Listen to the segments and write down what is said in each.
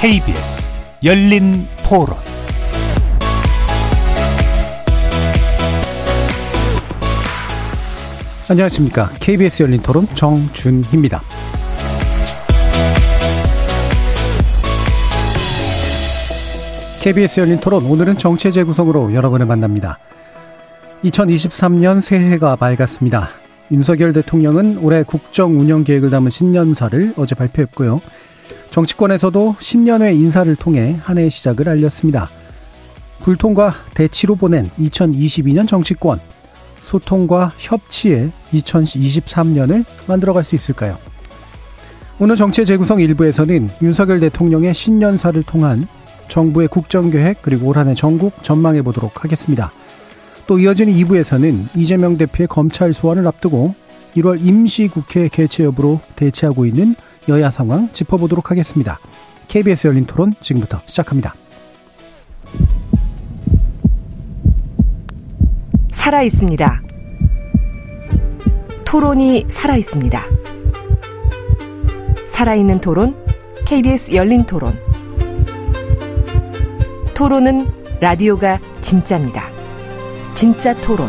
KBS 열린 토론 안녕하십니까. KBS 열린 토론 정준희입니다. KBS 열린 토론 오늘은 정체 재구성으로 여러분을 만납니다. 2023년 새해가 밝았습니다. 윤석열 대통령은 올해 국정 운영 계획을 담은 신년사를 어제 발표했고요. 정치권에서도 신년회 인사를 통해 한 해의 시작을 알렸습니다. 불통과 대치로 보낸 2022년 정치권, 소통과 협치의 2023년을 만들어갈 수 있을까요? 오늘 정치 재구성 일부에서는 윤석열 대통령의 신년사를 통한 정부의 국정계획 그리고 올 한해 전국 전망해 보도록 하겠습니다. 또 이어지는 2부에서는 이재명 대표의 검찰 소환을 앞두고 1월 임시국회 개최 여부로 대치하고 있는 여야 상황 짚어보도록 하겠습니다. KBS 열린 토론 지금부터 시작합니다. 살아 있습니다. 토론이 살아 있습니다. 살아있는 토론, KBS 열린 토론. 토론은 라디오가 진짜입니다. 진짜 토론,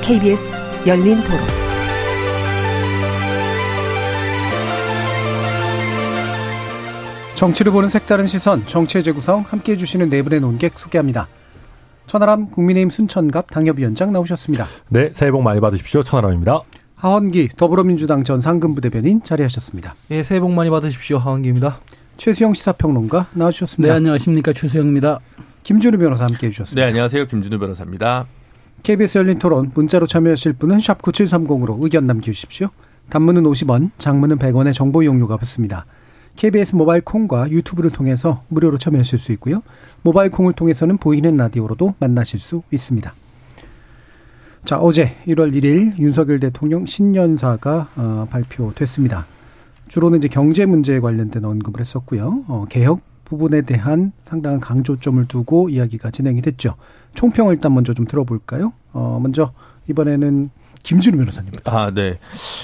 KBS 열린 토론. 정치를 보는 색다른 시선, 정치의 재구성 함께해 주시는 네 분의 논객 소개합니다. 천하람 국민의힘 순천갑 당협위원장 나오셨습니다. 네, 새해 복 많이 받으십시오. 천하람입니다. 하원기 더불어민주당 전 상근부 대변인 자리하셨습니다. 예, 새해 복 많이 받으십시오. 하원기입니다. 최수영 시사평론가 나와주셨습니다. 네, 안녕하십니까. 최수영입니다. 김준우 변호사 함께해 주셨습니다. 네, 안녕하세요. 김준우 변호사입니다. KBS 열린 토론 문자로 참여하실 분은 샵 9730으로 의견 남겨주십시오. 단문은 50원, 장문은 100원의 정보 이용료가 붙습니다. KBS 모바일 콩과 유튜브를 통해서 무료로 참여하실 수 있고요. 모바일 콩을 통해서는 보이는 라디오로도 만나실 수 있습니다. 자, 어제 1월 1일 윤석열 대통령 신년사가 어, 발표됐습니다. 주로는 이제 경제 문제에 관련된 언급을 했었고요. 어, 개혁 부분에 대한 상당한 강조점을 두고 이야기가 진행이 됐죠. 총평을 일단 먼저 좀 들어볼까요? 어, 먼저 이번에는 김준우 변호사님부터. 아, 네.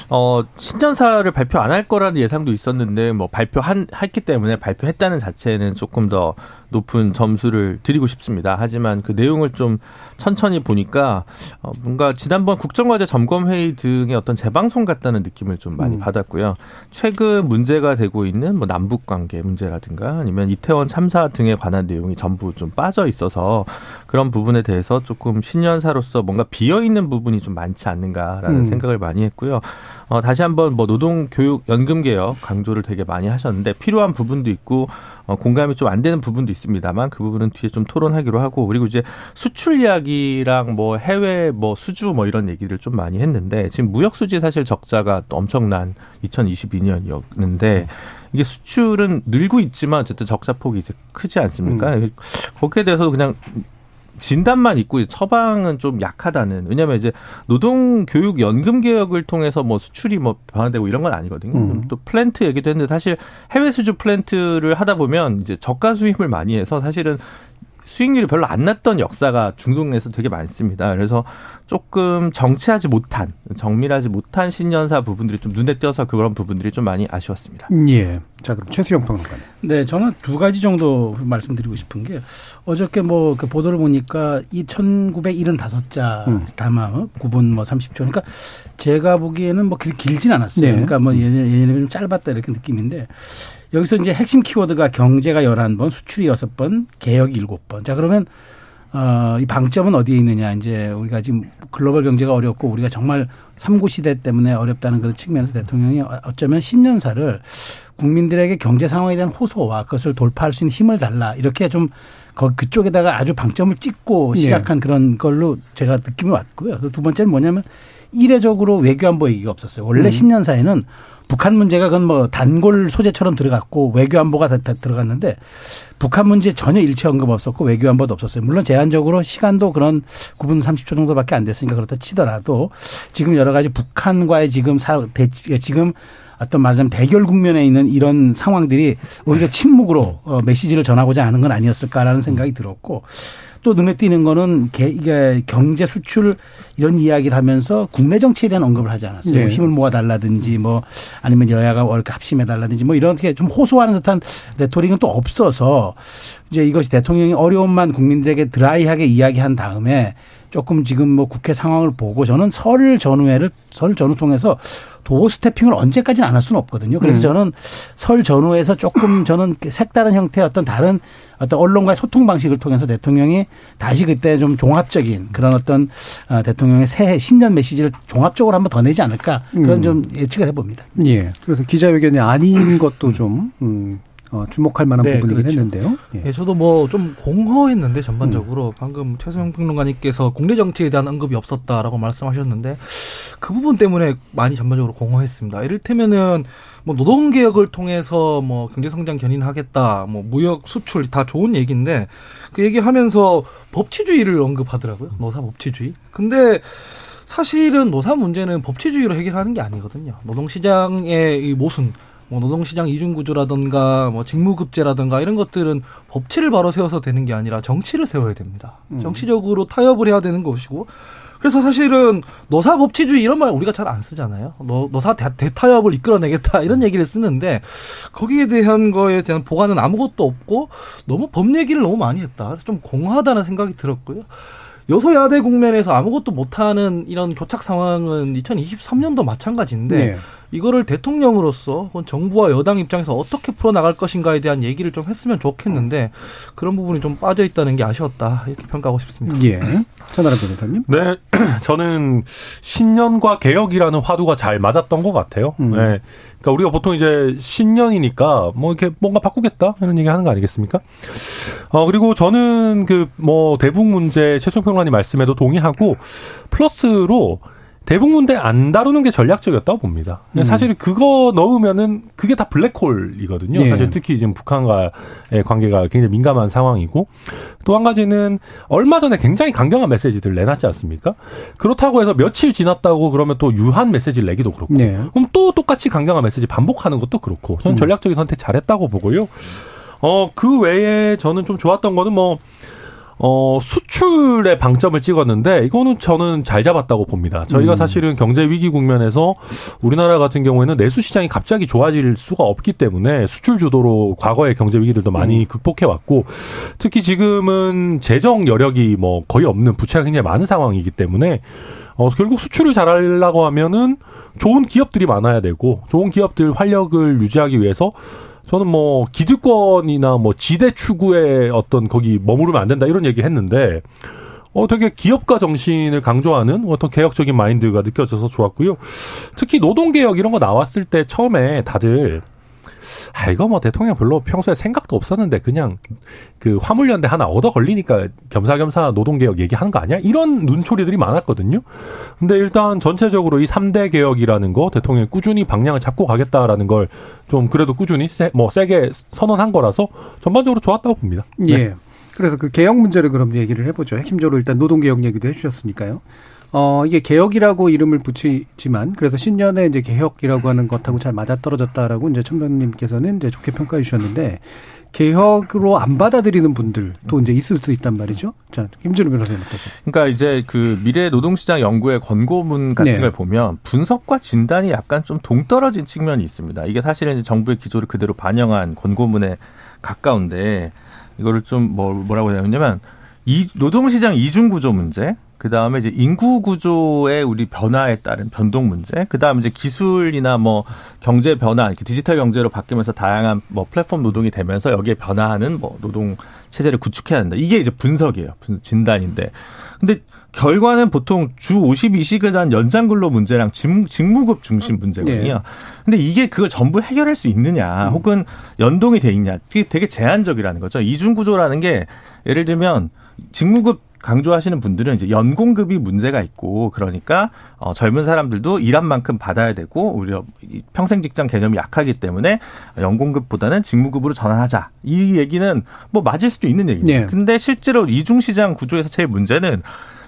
어, 신년사를 발표 안 할 거라는 예상도 있었는데, 뭐, 발표한, 했기 때문에 발표했다는 자체는 조금 더 높은 점수를 드리고 싶습니다. 하지만 그 내용을 좀 천천히 보니까, 어, 뭔가 지난번 국정과제 점검회의 등의 어떤 재방송 같다는 느낌을 좀 많이 음. 받았고요. 최근 문제가 되고 있는 뭐 남북 관계 문제라든가 아니면 이태원 참사 등에 관한 내용이 전부 좀 빠져 있어서 그런 부분에 대해서 조금 신년사로서 뭔가 비어 있는 부분이 좀 많지 않는 아닌가라는 음. 생각을 많이 했고요. 어, 다시 한번 뭐 노동 교육 연금 개혁 강조를 되게 많이 하셨는데 필요한 부분도 있고 어, 공감이 좀 안 되는 부분도 있습니다만 그 부분은 뒤에 좀 토론하기로 하고 그리고 이제 수출 이야기랑 뭐 해외 뭐 수주 뭐 이런 얘기를 좀 많이 했는데 지금 무역 수지 사실 적자가 엄청난 2022년이었는데 이게 수출은 늘고 있지만 어쨌든 적자 폭이 이제 크지 않습니까? 음. 거기에 대해서 그냥 진단만 있고 처방은 좀 약하다는. 왜냐하면 이제 노동 교육 연금 개혁을 통해서 뭐 수출이 뭐 변화되고 이런 건 아니거든요. 음. 또 플랜트 얘기도 했는데 사실 해외 수주 플랜트를 하다 보면 이제 저가 수입을 많이 해서 사실은 수익률이 별로 안 났던 역사가 중동 내에서 되게 많습니다. 그래서 조금 정치하지 못한, 정밀하지 못한 신년사 부분들이 좀 눈에 띄어서 그런 부분들이 좀 많이 아쉬웠습니다. 예. 자, 그럼 최수영 평론가님. 네, 저는 두 가지 정도 말씀드리고 싶은 게 어저께 뭐 그 보도를 보니까 이 1975자 음. 담화 9분 뭐 30초. 그러니까 제가 보기에는 뭐 길진 않았어요. 네. 그러니까 뭐 얘네는 좀 짧았다 이렇게 느낌인데 여기서 이제 핵심 키워드가 경제가 11번, 수출이 6번, 개혁이 7번. 자, 그러면 어, 이 방점은 어디에 있느냐. 이제 우리가 지금 글로벌 경제가 어렵고 우리가 정말 삼구 시대 때문에 어렵다는 그런 측면에서 대통령이 어쩌면 신년사를 국민들에게 경제 상황에 대한 호소와 그것을 돌파할 수 있는 힘을 달라. 이렇게 좀 그쪽에다가 아주 방점을 찍고 예. 시작한 네. 그런 걸로 제가 느낌이 왔고요. 두 번째는 뭐냐면 이례적으로 외교안보 얘기가 없었어요. 원래 음. 신년사에는 북한 문제가 그건 뭐 단골 소재처럼 들어갔고 외교안보가 다, 다 들어갔는데 북한 문제 전혀 일체 언급 없었고 외교안보도 없었어요. 물론 제한적으로 시간도 그런 9분 30초 정도밖에 안 됐으니까 그렇다 치더라도 지금 여러 가지 북한과의 지금 사, 대, 지금 어떤 말하자면 대결 국면에 있는 이런 상황들이 오히려 침묵으로 어, 메시지를 전하고자 하는 건 아니었을까라는 생각이 들었고 또 눈에 띄는 거는 개, 이게 경제 수출 이런 이야기를 하면서 국내 정치에 대한 언급을 하지 않았어요. 네. 힘을 모아달라든지 뭐 아니면 여야가 이렇게 합심해달라든지 뭐 이렇게 좀 호소하는 듯한 레토릭은 또 없어서 이제 이것이 대통령이 어려움만 국민들에게 드라이하게 이야기한 다음에 조금 지금 뭐 국회 상황을 보고 저는 설 전후회를 설 전후 통해서 도어 스태핑을 언제까지는 안 할 수는 없거든요. 그래서 음. 저는 설 전후에서 조금 저는 색다른 형태의 어떤 다른 어떤 언론과의 소통 방식을 통해서 대통령이 다시 그때 좀 종합적인 그런 어떤 어, 대통령의 새해 신년 메시지를 종합적으로 한번 더 내지 않을까 그런 음. 좀 예측을 해봅니다. 예. 그래서 기자회견이 아닌 것도 좀 음, 어, 주목할 만한 네, 부분이긴 그렇죠. 했는데요. 예. 예, 저도 뭐 좀 공허했는데 전반적으로 음. 방금 최소영 평론가님께서 국내 정치에 대한 언급이 없었다라고 말씀하셨는데 그 부분 때문에 많이 전반적으로 공허했습니다. 이를테면은 뭐 노동 개혁을 통해서 뭐 경제 성장 견인하겠다, 뭐 무역 수출 다 좋은 얘기인데 그 얘기하면서 법치주의를 언급하더라고요. 노사 법치주의. 근데 사실은 노사 문제는 법치주의로 해결하는 게 아니거든요. 노동시장의 이 모순, 뭐 노동시장 이중구조라든가 뭐 직무급제라든가 이런 것들은 법치를 바로 세워서 되는 게 아니라 정치를 세워야 됩니다. 정치적으로 타협을 해야 되는 것이고 그래서 사실은 노사 법치주의 이런 말 우리가 잘 안 쓰잖아요. 노, 노사 대, 대타협을 이끌어내겠다 이런 얘기를 쓰는데 거기에 대한 거에 대한 복안은 아무것도 없고 너무 법 얘기를 너무 많이 했다. 그래서 좀 공허하다는 생각이 들었고요. 여소야대 국면에서 아무것도 못하는 이런 교착 상황은 2023년도 마찬가지인데 네. 이거를 대통령으로서 혹은 정부와 여당 입장에서 어떻게 풀어나갈 것인가에 대한 얘기를 좀 했으면 좋겠는데 그런 부분이 좀 빠져 있다는 게 아쉬웠다 이렇게 평가하고 싶습니다. 예. 천하람 변호사님. 네, 저는 신년과 개혁이라는 화두가 잘 맞았던 것 같아요. 음. 네, 그러니까 우리가 보통 이제 신년이니까 뭐 이렇게 뭔가 바꾸겠다 이런 얘기 하는 거 아니겠습니까? 어 그리고 저는 그 뭐 대북 문제 최소 평론가님 말씀에도 동의하고 플러스로 대북 문제 안 다루는 게 전략적이었다고 봅니다. 음. 사실 그거 넣으면은 그게 다 블랙홀이거든요. 예. 사실 특히 지금 북한과의 관계가 굉장히 민감한 상황이고 또 한 가지는 얼마 전에 굉장히 강경한 메시지들 내놨지 않습니까? 그렇다고 해서 며칠 지났다고 그러면 또 유한 메시지를 내기도 그렇고 네. 그럼 또 똑같이 강경한 메시지 반복하는 것도 그렇고 저는 음. 전략적인 선택 잘했다고 보고요. 어, 그 외에 저는 좀 좋았던 거는 뭐, 어, 수출에 방점을 찍었는데, 이거는 저는 잘 잡았다고 봅니다. 저희가 음. 사실은 경제 위기 국면에서 우리나라 같은 경우에는 내수 시장이 갑자기 좋아질 수가 없기 때문에 수출 주도로 과거의 경제 위기들도 많이 극복해 왔고, 특히 지금은 재정 여력이 뭐 거의 없는 부채가 굉장히 많은 상황이기 때문에, 어, 결국 수출을 잘하려고 하면은 좋은 기업들이 많아야 되고, 좋은 기업들 활력을 유지하기 위해서 저는 뭐 기득권이나 뭐 지대 추구에 어떤 거기 머무르면 안 된다 이런 얘기 했는데 어 되게 기업가 정신을 강조하는 어떤 개혁적인 마인드가 느껴져서 좋았고요. 특히 노동 개혁 이런 거 나왔을 때 처음에 다들 아 이거 뭐 대통령 별로 평소에 생각도 없었는데 그냥 그 화물연대 하나 얻어 걸리니까 겸사겸사 노동개혁 얘기하는 거 아니야? 이런 눈초리들이 많았거든요. 근데 일단 전체적으로 이 3대 개혁이라는 거 대통령이 꾸준히 방향을 잡고 가겠다라는 걸 좀 그래도 꾸준히 세, 뭐 세게 선언한 거라서 전반적으로 좋았다고 봅니다. 네. 예. 그래서 그 개혁 문제를 그럼 얘기를 해보죠. 핵심적으로 일단 노동개혁 얘기도 해주셨으니까요. 어, 이게 개혁이라고 이름을 붙이지만, 그래서 신년에 이제 개혁이라고 하는 것하고 잘 맞아떨어졌다라고 이제 천변님께서는 이제 좋게 평가해 주셨는데, 개혁으로 안 받아들이는 분들도 이제 있을 수 있단 말이죠. 자, 김준우 변호사님 어떠세요? 그러니까 이제 그 미래 노동시장 연구의 권고문 같은 네. 걸 보면 분석과 진단이 약간 좀 동떨어진 측면이 있습니다. 이게 사실은 이제 정부의 기조를 그대로 반영한 권고문에 가까운데 이거를 좀 뭐, 뭐라고 해야 되냐면 이 노동시장 이중 구조 문제, 그 다음에 이제 인구 구조의 우리 변화에 따른 변동 문제, 그 다음에 이제 기술이나 뭐 경제 변화, 이렇게 디지털 경제로 바뀌면서 다양한 뭐 플랫폼 노동이 되면서 여기에 변화하는 뭐 노동 체제를 구축해야 한다. 이게 이제 분석이에요. 분- 진단인데. 근데 결과는 보통 주 52시간 연장 근로 문제랑 직- 직무급 중심 문제거든요. 네. 근데 이게 그걸 전부 해결할 수 있느냐, 혹은 연동이 돼 있냐, 이게 되게 제한적이라는 거죠. 이중 구조라는 게 예를 들면 직무급 강조하시는 분들은 이제 연공급이 문제가 있고 그러니까 어, 젊은 사람들도 일한 만큼 받아야 되고 오히려 이 평생 직장 개념이 약하기 때문에 연공급보다는 직무급으로 전환하자 이 얘기는 뭐 맞을 수도 있는 얘기입니다. 네. 근데 실제로 이중 시장 구조에서 제일 문제는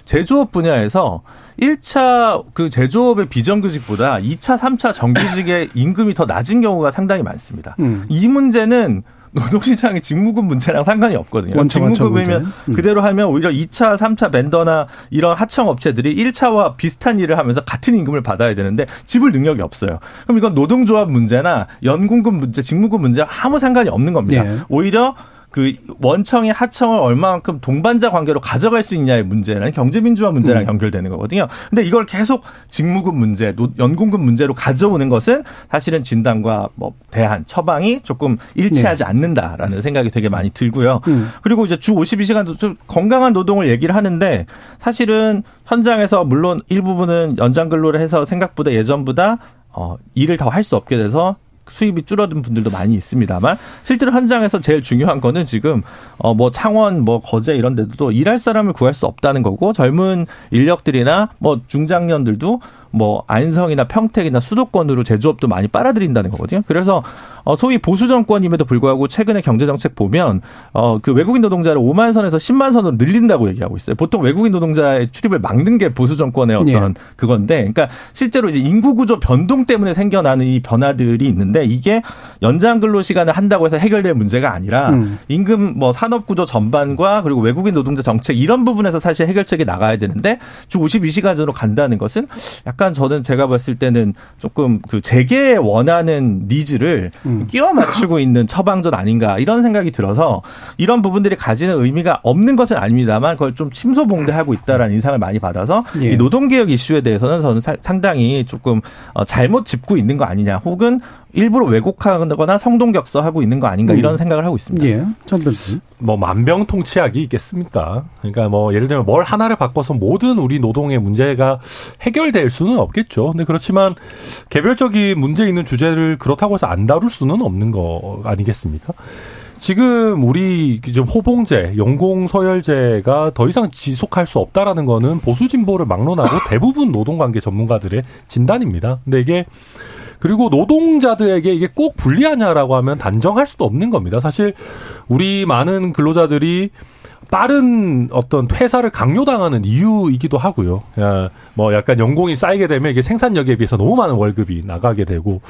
제조업 분야에서 1차 그 제조업의 비정규직보다 2차, 3차 정규직의 임금이 더 낮은 경우가 상당히 많습니다. 음. 이 문제는 노동시장의 직무급 문제랑 상관이 없거든요. 직무급이면. 음. 그대로 하면 오히려 2차, 3차 벤더나 이런 하청 업체들이 1차와 비슷한 일을 하면서 같은 임금을 받아야 되는데 지불 능력이 없어요. 그럼 이건 노동조합 문제나 연공급 문제, 직무급 문제 아무 상관이 없는 겁니다. 예. 오히려 그 원청이 하청을 얼마만큼 동반자 관계로 가져갈 수 있냐의 문제는 경제민주화 문제랑 음. 연결되는 거거든요. 근데 이걸 계속 직무급 문제, 노- 연공급 문제로 가져오는 것은 사실은 진단과 뭐 대안, 처방이 조금 일치하지 않는다라는 생각이 되게 많이 들고요. 네. 음. 그리고 이제 주 52시간도 좀 건강한 노동을 얘기를 하는데 사실은 현장에서 물론 일부분은 연장 근로를 해서 생각보다 예전보다 어, 일을 더 할 수 없게 돼서 수입이 줄어든 분들도 많이 있습니다만 실제로 현장에서 제일 중요한 거는 지금 어 뭐 창원 뭐 거제 이런 데도 일할 사람을 구할 수 없다는 거고 젊은 인력들이나 뭐 중장년들도 뭐 안성이나 평택이나 수도권으로 제조업도 많이 빨아들인다는 거거든요. 그래서 어 소위 보수 정권임에도 불구하고 최근에 경제 정책 보면 어그 외국인 노동자를 5만 선에서 10만 선으로 늘린다고 얘기하고 있어요. 보통 외국인 노동자의 출입을 막는 게 보수 정권의 어떤 예. 그건데, 그러니까 실제로 이제 인구 구조 변동 때문에 생겨나는 이 변화들이 있는데 이게 연장 근로 시간을 한다고 해서 해결될 문제가 아니라 음. 임금 뭐 산업 구조 전반과 그리고 외국인 노동자 정책 이런 부분에서 사실 해결책이 나가야 되는데 주 52시간으로 간다는 것은 약간 저는 제가 봤을 때는 조금 그 재계에 원하는 needs를 음. 끼워 맞추고 있는 처방전 아닌가 이런 생각이 들어서 이런 부분들이 가지는 의미가 없는 것은 아닙니다만 그걸 좀 침소봉대하고 있다라는 인상을 많이 받아서 예. 이 노동개혁 이슈에 대해서는 저는 사- 상당히 조금 어, 잘못 짚고 있는 거 아니냐 혹은 일부러 왜곡하거나 성동격서하고 있는 거 아닌가 음. 이런 생각을 하고 있습니다. 예. 전 변호사님. 뭐 만병통치약이 있겠습니까? 그러니까 뭐 예를 들면 뭘 하나를 바꿔서 모든 우리 노동의 문제가 해결될 수는 없겠죠. 근데 그렇지만 개별적인 문제 있는 주제를 그렇다고 해서 안 다룰 수는 없는 거 아니겠습니까? 지금 우리 지금 호봉제, 연공서열제가 더 이상 지속할 수 없다라는 거는 보수 진보를 막론하고 대부분 노동관계 전문가들의 진단입니다. 근데 이게 그리고 노동자들에게 이게 꼭 불리하냐라고 하면 단정할 수도 없는 겁니다. 사실 우리 많은 근로자들이 빠른 어떤 퇴사를 강요당하는 이유이기도 하고요. 야, 뭐 약간 연공이 쌓이게 되면 이게 생산력에 비해서 너무 많은 월급이 나가게 되고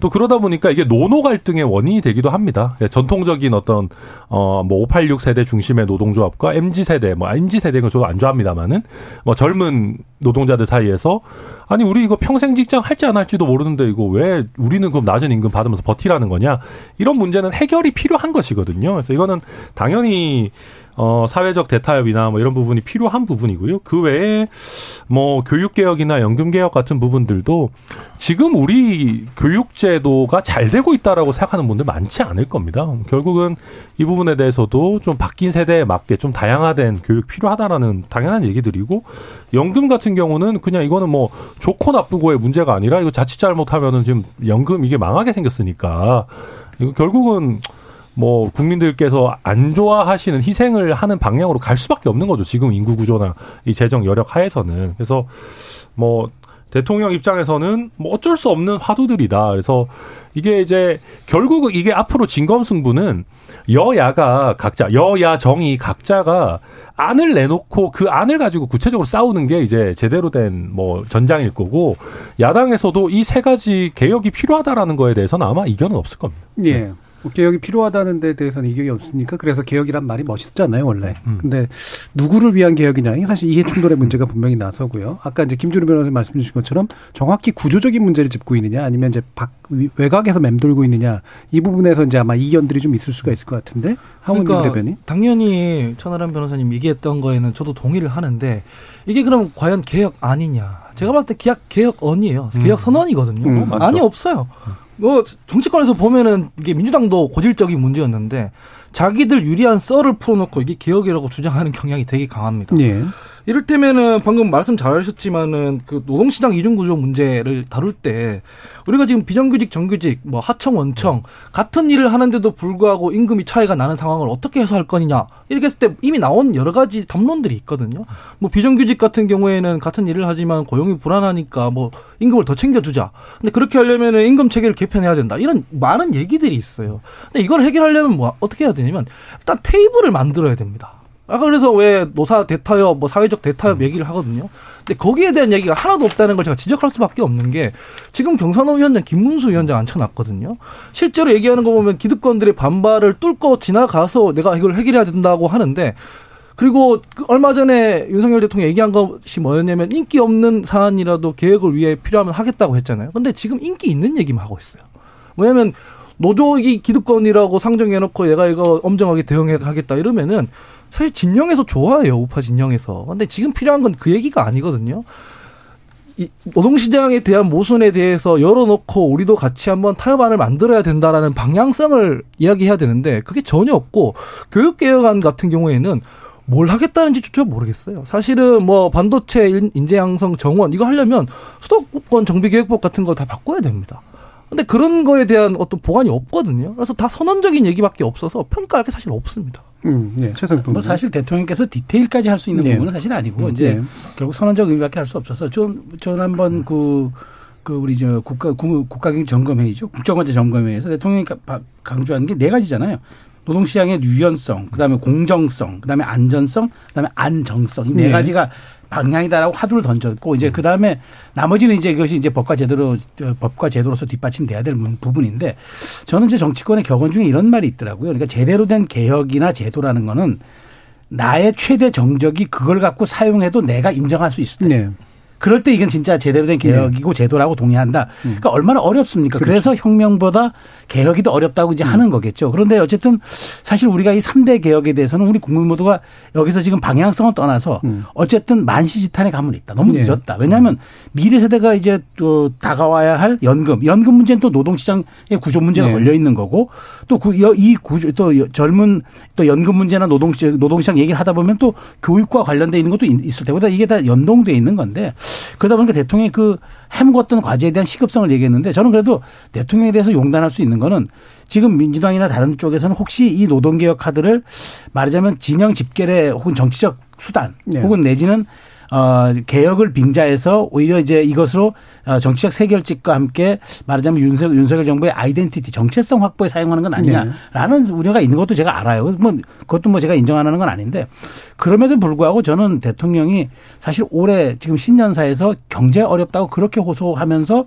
또 그러다 보니까 이게 노노 갈등의 원인이 되기도 합니다. 예, 전통적인 어떤 어뭐 586 세대 중심의 노동조합과 MZ 세대 뭐 MZ 세대는 저도 안 좋아합니다만은 뭐 젊은 노동자들 사이에서 아니 우리 이거 평생 직장 할지 안 할지도 모르는데 이거 왜 우리는 그럼 낮은 임금 받으면서 버티라는 거냐 이런 문제는 해결이 필요한 것이거든요. 그래서 이거는 당연히 어, 사회적 대타협이나 뭐 이런 부분이 필요한 부분이고요. 그 외에 뭐 교육개혁이나 연금개혁 같은 부분들도 지금 우리 교육제도가 잘 되고 있다라고 생각하는 분들 많지 않을 겁니다. 결국은 이 부분에 대해서도 좀 바뀐 세대에 맞게 좀 다양화된 교육 필요하다라는 당연한 얘기들이고 연금 같은 경우는 그냥 이거는 뭐 좋고 나쁘고의 문제가 아니라 이거 자칫 잘못하면은 지금 연금 이게 망하게 생겼으니까 이거 결국은 뭐 국민들께서 안 좋아하시는 희생을 하는 방향으로 갈 수밖에 없는 거죠. 지금 인구 구조나 이 재정 여력 하에서는 그래서 뭐 대통령 입장에서는 뭐 어쩔 수 없는 화두들이다. 그래서 이게 이제 결국 이게 앞으로 진검승부는 여야가 각자 여야 정의 각자가 안을 내놓고 그 안을 가지고 구체적으로 싸우는 게 이제 제대로 된 뭐 전장일 거고 야당에서도 이 세 가지 개혁이 필요하다라는 거에 대해서는 아마 이견은 없을 겁니다. 예. 뭐 개혁이 필요하다는 데 대해서는 이견이 없으니까 그래서 개혁이란 말이 멋있잖아요, 원래. 음. 근데 누구를 위한 개혁이냐? 이게 사실 이해 충돌의 문제가 분명히 나서고요. 아까 이제 김준우 변호사님 말씀 주신 것처럼 정확히 구조적인 문제를 짚고 있느냐 아니면 이제 박, 외곽에서 맴돌고 있느냐 이 부분에서 이제 아마 이견들이 좀 있을 수가 있을 것 같은데 하원님 그러니까 대변인. 당연히 천하람 변호사님 얘기했던 거에는 저도 동의를 하는데 이게 그럼 과연 개혁 아니냐? 제가 봤을 때 개혁 개혁 언이에요. 개혁 선언이거든요. 음, 맞죠. 아니 없어요. 뭐 정치권에서 보면은 이게 민주당도 고질적인 문제였는데 자기들 유리한 썰을 풀어놓고 이게 개혁이라고 주장하는 경향이 되게 강합니다. 예. 이를테면은 방금 말씀 잘하셨지만은 그 노동시장 이중구조 문제를 다룰 때 우리가 지금 비정규직, 정규직, 뭐 하청, 원청 같은 일을 하는데도 불구하고 임금이 차이가 나는 상황을 어떻게 해소할 거냐 이렇게 했을 때 이미 나온 여러 가지 담론들이 있거든요. 뭐 비정규직 같은 경우에는 같은 일을 하지만 고용이 불안하니까 뭐 임금을 더 챙겨주자. 근데 그렇게 하려면은 임금 체계를 개편해야 된다. 이런 많은 얘기들이 있어요. 근데 이걸 해결하려면 뭐 어떻게 해야 되냐면 일단 테이블을 만들어야 됩니다. 아까 그래서 왜 노사 대타협, 뭐 사회적 대타협 얘기를 하거든요. 근데 거기에 대한 얘기가 하나도 없다는 걸 제가 지적할 수밖에 없는 게 지금 경산호 위원장, 김문수 위원장 앉혀놨거든요. 실제로 얘기하는 거 보면 기득권들의 반발을 뚫고 지나가서 내가 이걸 해결해야 된다고 하는데 그리고 그 얼마 전에 윤석열 대통령이 얘기한 것이 뭐였냐면 인기 없는 사안이라도 계획을 위해 필요하면 하겠다고 했잖아요. 근데 지금 인기 있는 얘기만 하고 있어요. 뭐냐면 노조이 기득권이라고 상정해놓고 얘가 이거 엄정하게 대응하겠다 이러면은 사실 진영에서 좋아해요 우파 진영에서. 근데 지금 필요한 건 그 얘기가 아니거든요. 이 노동시장에 대한 모순에 대해서 열어놓고 우리도 같이 한번 타협안을 만들어야 된다라는 방향성을 이야기해야 되는데 그게 전혀 없고 교육개혁안 같은 경우에는 뭘 하겠다는지 저 모르겠어요. 사실은 뭐 반도체 인재 양성 정원 이거 하려면 수도권 정비계획법 같은 거 다 바꿔야 됩니다. 근데 그런 거에 대한 어떤 보관이 없거든요. 그래서 다 선언적인 얘기밖에 없어서 평가할 게 사실 없습니다. 음, 네, 최선 뭐 사실 대통령께서 디테일까지 할 수 있는 네. 부분은 사실 아니고 음, 이제 네. 결국 선언적 의미밖에 할 수 없어서 전, 전 한번 그, 그 우리 저 국가, 국- 국가경제 점검회의죠. 국정과제 점검회의에서 대통령이 가- 강조하는 게 네 가지잖아요. 노동시장의 유연성, 그 다음에 공정성, 그 다음에 안전성, 그 다음에 안정성. 이네 네. 가지가 방향이다라고 화두를 던졌고 음. 이제 그 다음에 나머지는 이제 그것이 이제 법과 제도로 어, 법과 제도로서 뒷받침돼야 될 문- 부분인데 저는 이제 정치권의 격언 중에 이런 말이 있더라고요. 그러니까 제대로 된 개혁이나 제도라는 거는 나의 최대 정적이 그걸 갖고 사용해도 내가 인정할 수 있을 때. 네. 그럴 때 이건 진짜 제대로 된 개혁이고 제도라고 동의한다. 그러니까 얼마나 어렵습니까? 그래서 혁명보다 개혁이 더 어렵다고 이제 하는 거겠죠. 그런데 어쨌든 사실 우리가 이 3대 개혁에 대해서는 우리 국민 모두가 여기서 지금 방향성을 떠나서 어쨌든 만시지탄의 가문이 있다. 너무 네. 늦었다. 왜냐하면 미래 세대가 이제 또 다가와야 할 연금. 연금 문제는 또 노동시장의 구조 문제가 네. 걸려 있는 거고 또 이 구조 또 여- 젊은 또 연금 문제나 노동시장, 노동시장 얘기를 하다 보면 또 교육과 관련돼 있는 것도 있- 있을 테고 다 이게 다 연동돼 있는 건데 그러다 보니까 대통령이 그 해묵었던 과제에 대한 시급성을 얘기했는데 저는 그래도 대통령에 대해서 용단할 수 있는 거는 지금 민주당이나 다른 쪽에서는 혹시 이 노동개혁 카드를 말하자면 진영 집결의 혹은 정치적 수단 네. 혹은 내지는 어, 개혁을 빙자해서 오히려 이제 이것으로 어, 정치적 세결직과 함께 말하자면 윤석, 윤석열 정부의 아이덴티티, 정체성 확보에 사용하는 건 아니냐라는 우려가 있는 것도 제가 알아요. 뭐 그것도 뭐 제가 인정하는 건 아닌데 그럼에도 불구하고 저는 대통령이 사실 올해 지금 신년사에서 경제 어렵다고 그렇게 호소하면서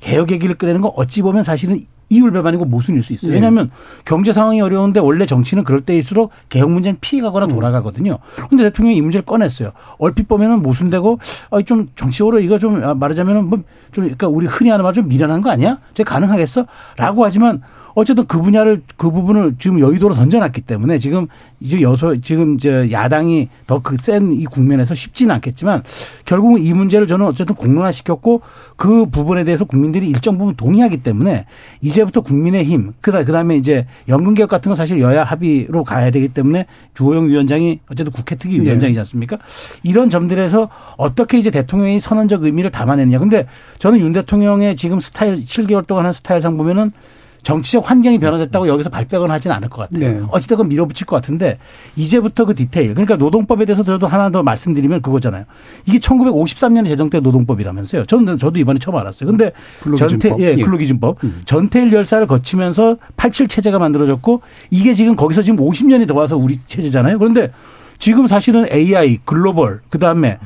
개혁 얘기를 꺼내는 건 어찌 보면 사실은 이율배반이고 모순일 수 있어요. 네. 왜냐하면 경제 상황이 어려운데 원래 정치는 그럴 때일수록 개혁 문제는 피해가거나 돌아가거든요. 그런데 대통령이 이 문제를 꺼냈어요. 얼핏 보면은 모순되고 아, 좀 정치적으로 이거 좀 아, 말하자면은 뭐좀 그러니까 우리 흔히 하는 말 좀 미련한 거 아니야? 저 가능하겠어?라고 하지만 어쨌든 그 분야를 그 부분을 지금 여의도로 던져놨기 때문에 지금 이제 여소 지금 이제 야당이 더 그 센 이 국면에서 쉽지는 않겠지만 결국은 이 문제를 저는 어쨌든 공론화 시켰고 그 부분에 대해서 국민들이 일정 부분 동의하기 때문에 이제부터 국민의힘 그다 그다음에 이제 연금 개혁 같은 건 사실 여야 합의로 가야 되기 때문에 주호영 위원장이 어쨌든 국회 특위 위원장이지 않습니까? 이런 점들에서 어떻게 이제 대통령이 선언적 의미를 담아내느냐. 근데 저는 윤 대통령의 지금 스타일 7개월 동안 한 스타일상 보면은 정치적 환경이 변화됐다고 여기서 발뺌은 하지는 않을 것 같아요. 네. 어찌됐건 밀어붙일 것 같은데 이제부터 그 디테일 그러니까 노동법에 대해서 저도 하나 더 말씀드리면 그거잖아요. 이게 1953년에 제정된 노동법이라면서요. 저는 저도 이번에 처음 알았어요. 근데. 전태 예, 예. 근로기준법 전태일 열사를 거치면서 87 체제가 만들어졌고 이게 지금 거기서 지금 50년이 더 와서 우리 체제잖아요. 그런데 지금 사실은 AI, 글로벌, 그 다음에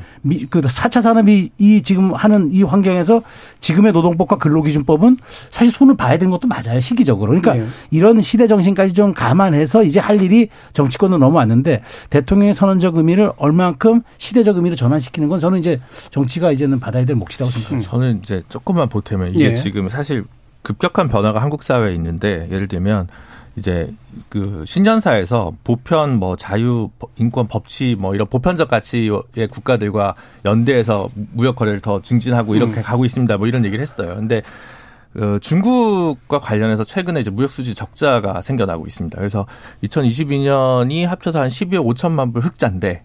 그 4차 산업이 이 지금 하는 이 환경에서 지금의 노동법과 근로기준법은 사실 손을 봐야 되는 것도 맞아요. 시기적으로. 그러니까 네. 이런 시대 정신까지 좀 감안해서 이제 할 일이 정치권으로 넘어왔는데 대통령의 선언적 의미를 얼만큼 시대적 의미로 전환시키는 건 저는 이제 정치가 이제는 받아야 될 몫이라고 생각합니다. 저는 이제 조금만 보태면 이게 예. 지금 사실 급격한 변화가 한국 사회에 있는데 예를 들면 이제 그 신년사에서 보편 뭐 자유 인권 법치 뭐 이런 보편적 가치의 국가들과 연대해서 무역 거래를 더 증진하고 이렇게 가고 있습니다. 뭐 이런 얘기를 했어요. 근데 어, 중국과 관련해서 최근에 이제 무역 수지 적자가 생겨나고 있습니다. 그래서 2022년이 합쳐서 한 12억 5천만 불 흑자인데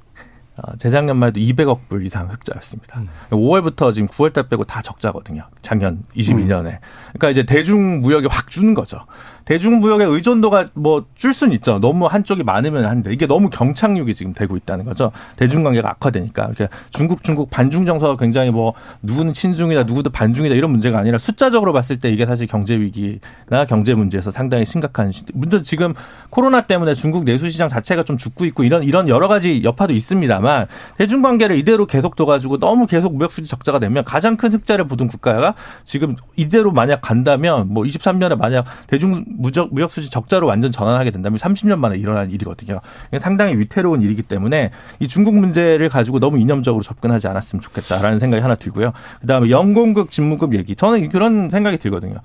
어, 재작년만 해도 200억 불 이상 흑자였습니다. 5월부터 지금 9월달 빼고 다 적자거든요. 작년 22년에. 그러니까 이제 대중 무역에 확 주는 거죠. 대중무역의 의존도가 뭐 줄 수는 있죠. 너무 한쪽이 많으면 한데 이게 너무 경착륙이 지금 되고 있다는 거죠. 대중관계가 악화되니까 이렇게 중국 중국 반중 정서가 굉장히 뭐 누구는 친중이다 누구도 반중이다 이런 문제가 아니라 숫자적으로 봤을 때 이게 사실 경제 위기나 경제 문제에서 상당히 심각한 시- 문제 지금 코로나 때문에 중국 내수 시장 자체가 좀 죽고 있고 이런 이런 여러 가지 여파도 있습니다만 대중관계를 이대로 계속 둬가지고 너무 계속 무역 수지 적자가 되면 가장 큰 흑자를 부은 국가가 지금 이대로 만약 간다면 뭐 23년에 만약 대중 무적 무역 수지 적자로 완전 전환하게 된다면 30년 만에 일어난 일이거든요. 상당히 위태로운 일이기 때문에 이 중국 문제를 가지고 너무 이념적으로 접근하지 않았으면 좋겠다라는 생각이 하나 들고요. 그다음에 연공급 직무급 얘기 저는 그런 생각이 들거든요.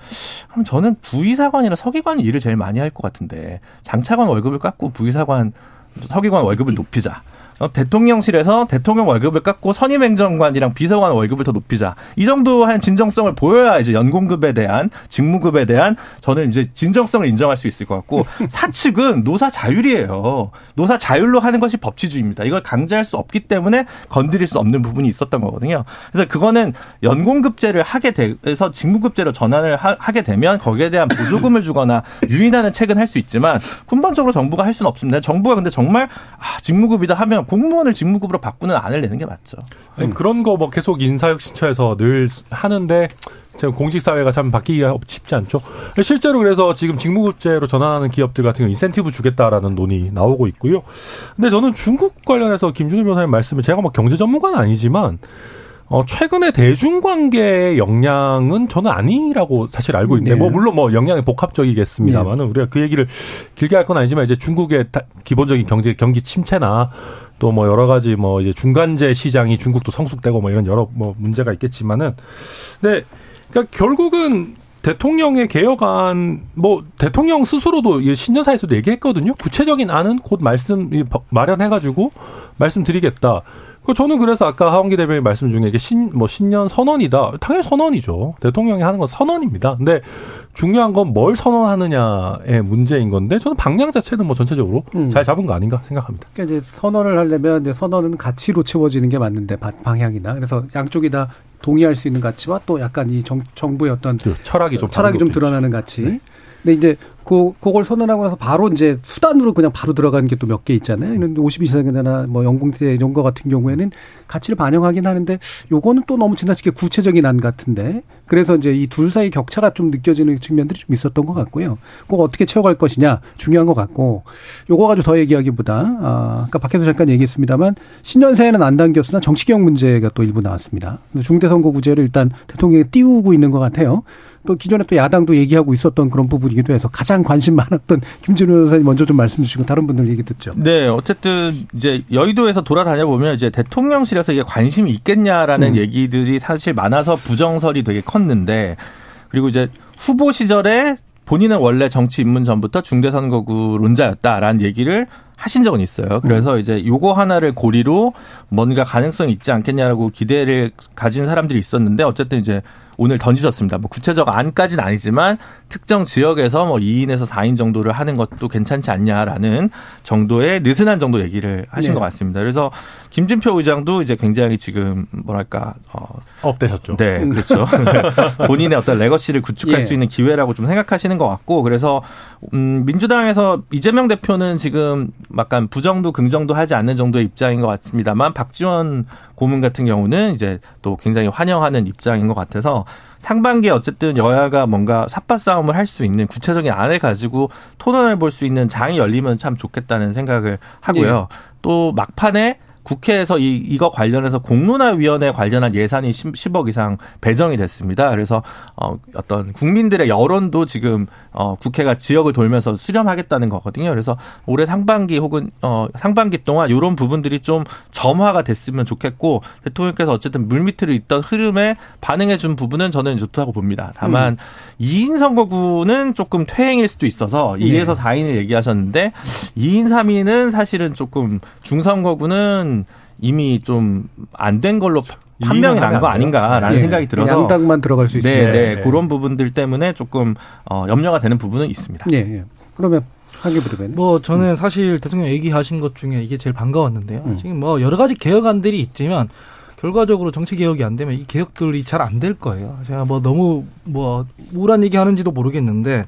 그럼 저는 부의사관이나 서기관 일을 제일 많이 할 것 같은데 장차관 월급을 깎고 부의사관 서기관 월급을 높이자. 어, 대통령실에서 대통령 월급을 깎고 선임행정관이랑 비서관 월급을 더 높이자. 이 정도 한 진정성을 보여야 이제 연공급에 대한 직무급에 대한 저는 이제 진정성을 인정할 수 있을 것 같고 사측은 노사 자율이에요. 노사 자율로 하는 것이 법치주의입니다. 이걸 강제할 수 없기 때문에 건드릴 수 없는 부분이 있었던 거거든요. 그래서 그거는 연공급제를 하게 돼서 직무급제로 전환을 하, 게 되면 거기에 대한 보조금을 주거나 유인하는 책은 할 수 있지만 근본적으로 정부가 할 수는 없습니다. 정부가 근데 정말 아, 직무급이다 하면 공무원을 직무급으로 바꾸는 안을 내는 게 맞죠. 아니, 그런 거 뭐 계속 인사혁신처에서 늘 하는데 지금 공직사회가 참 바뀌기가 쉽지 않죠. 실제로 그래서 지금 직무급제로 전환하는 기업들 같은 경우 인센티브 주겠다라는 논의 나오고 있고요. 근데 저는 중국 관련해서 김준일 변호사님 말씀을 제가 뭐 경제 전문가는 아니지만 어, 최근에 대중관계의 영향은 저는 아니라고 사실 알고 있는데, 네. 뭐, 물론 뭐 영향이 복합적이겠습니다만은, 우리가 그 얘기를 길게 할 건 아니지만, 이제 중국의 다- 기본적인 경제, 경기 침체나, 또 뭐 여러 가지 뭐 이제 중간재 시장이 중국도 성숙되고 뭐 이런 여러 뭐 문제가 있겠지만은, 근데, 그러니까 결국은 대통령의 개혁안, 뭐, 대통령 스스로도 이 신년사에서도 얘기했거든요. 구체적인 안은 곧 말씀, 마련해가지고 말씀드리겠다. 그 저는 그래서 아까 하원기 대변인 말씀 중에 이게 신, 뭐 신년 선언이다. 당연히 선언이죠. 대통령이 하는 건 선언입니다. 근데 중요한 건 뭘 선언하느냐의 문제인 건데 저는 방향 자체는 뭐 전체적으로 음. 잘 잡은 거 아닌가 생각합니다. 그러니까 이제 선언을 하려면 이제 선언은 가치로 채워지는 게 맞는데 바- 방향이나 그래서 양쪽이 다 동의할 수 있는 가치와 또 약간 이 정, 정부의 어떤 그 철학이 좀 철학이 좀 드러나는 가치. 근데 이제 그 그걸 선언하고 나서 바로 이제 수단으로 그냥 바로 들어가는 게또 몇 개 있잖아요. 이런 52세대나 뭐 연공세 이런 거 같은 경우에는 가치를 반영하긴 하는데 요거는 또 너무 지나치게 구체적인 안 같은데 그래서 이제 이 둘 사이 격차가 좀 느껴지는 측면들이 좀 있었던 것 같고요. 그거 어떻게 채워갈 것이냐 중요한 것 같고 요거 가지고 더 얘기하기보다 아, 아까 밖에서 잠깐 얘기했습니다만 신년사에는 안 당겼으나 정치경 문제가 또 일부 나왔습니다. 중대선거구제를 일단 대통령이 띄우고 있는 것 같아요. 또 기존에 또 야당도 얘기하고 있었던 그런 부분이기도 해서 가장 관심 많았던 김준호 변호사님 먼저 좀 말씀 주시고 다른 분들 얘기 듣죠. 네, 어쨌든 이제 여의도에서 돌아다녀 보면 이제 대통령실에서 이게 관심이 있겠냐라는 음. 얘기들이 사실 많아서 부정설이 되게 컸는데 그리고 이제 후보 시절에 본인은 원래 정치 입문 전부터 중대선거구 론자였다라는 얘기를 하신 적은 있어요. 그래서 이제 요거 하나를 고리로 뭔가 가능성이 있지 않겠냐라고 기대를 가진 사람들이 있었는데 어쨌든 이제 오늘 던지셨습니다. 뭐 구체적 안까지는 아니지만 특정 지역에서 뭐 2인에서 4인 정도를 하는 것도 괜찮지 않냐라는 정도의 느슨한 정도 얘기를 하신 네. 것 같습니다. 그래서 김진표 의장도 이제 굉장히 지금 뭐랄까 어 업되셨죠. 네, 그렇죠. 본인의 어떤 레거시를 구축할 예. 수 있는 기회라고 좀 생각하시는 것 같고, 그래서 음, 민주당에서 이재명 대표는 지금 약간 부정도 긍정도 하지 않는 정도의 입장인 것 같습니다만, 박지원 고문 같은 경우는 이제 또 굉장히 환영하는 입장인 것 같아서 상반기에 어쨌든 여야가 뭔가 삿바 싸움을 할 수 있는 구체적인 안을 가지고 토론을 볼 수 있는 장이 열리면 참 좋겠다는 생각을 하고요. 또 막판에 국회에서 이, 이거 관련해서 공론화위원회 관련한 예산이 10, 억 이상 배정이 됐습니다. 그래서 어, 어떤 국민들의 여론도 지금 어, 국회가 지역을 돌면서 수렴하겠다는 거거든요. 그래서 올해 상반기 혹은 어, 상반기 동안 이런 부분들이 좀 점화가 됐으면 좋겠고 대통령께서 어쨌든 물밑으로 있던 흐름에 반응해 준 부분은 저는 좋다고 봅니다. 다만 이 2인 선거구는 조금 퇴행일 수도 있어서 2에서 4인을 얘기하셨는데 2인 3인은 사실은 조금 중선거구는 이미 좀 안 된 걸로 판명이 난 거 아닌가라는 예. 생각이 들어서 양당만 들어갈 수 있어요. 네, 네, 네. 그런 부분들 때문에 조금 어, 염려가 되는 부분은 있습니다. 예, 예. 그러면 한개 부르면 뭐 저는 사실 대통령 얘기하신 것 중에 이게 제일 반가웠는데요. 음. 지금 뭐 여러 가지 개혁안들이 있지만 결과적으로 정치 개혁이 안 되면 이 개혁들이 잘 안 될 거예요. 제가 뭐 너무 뭐 우울한 얘기 하는지도 모르겠는데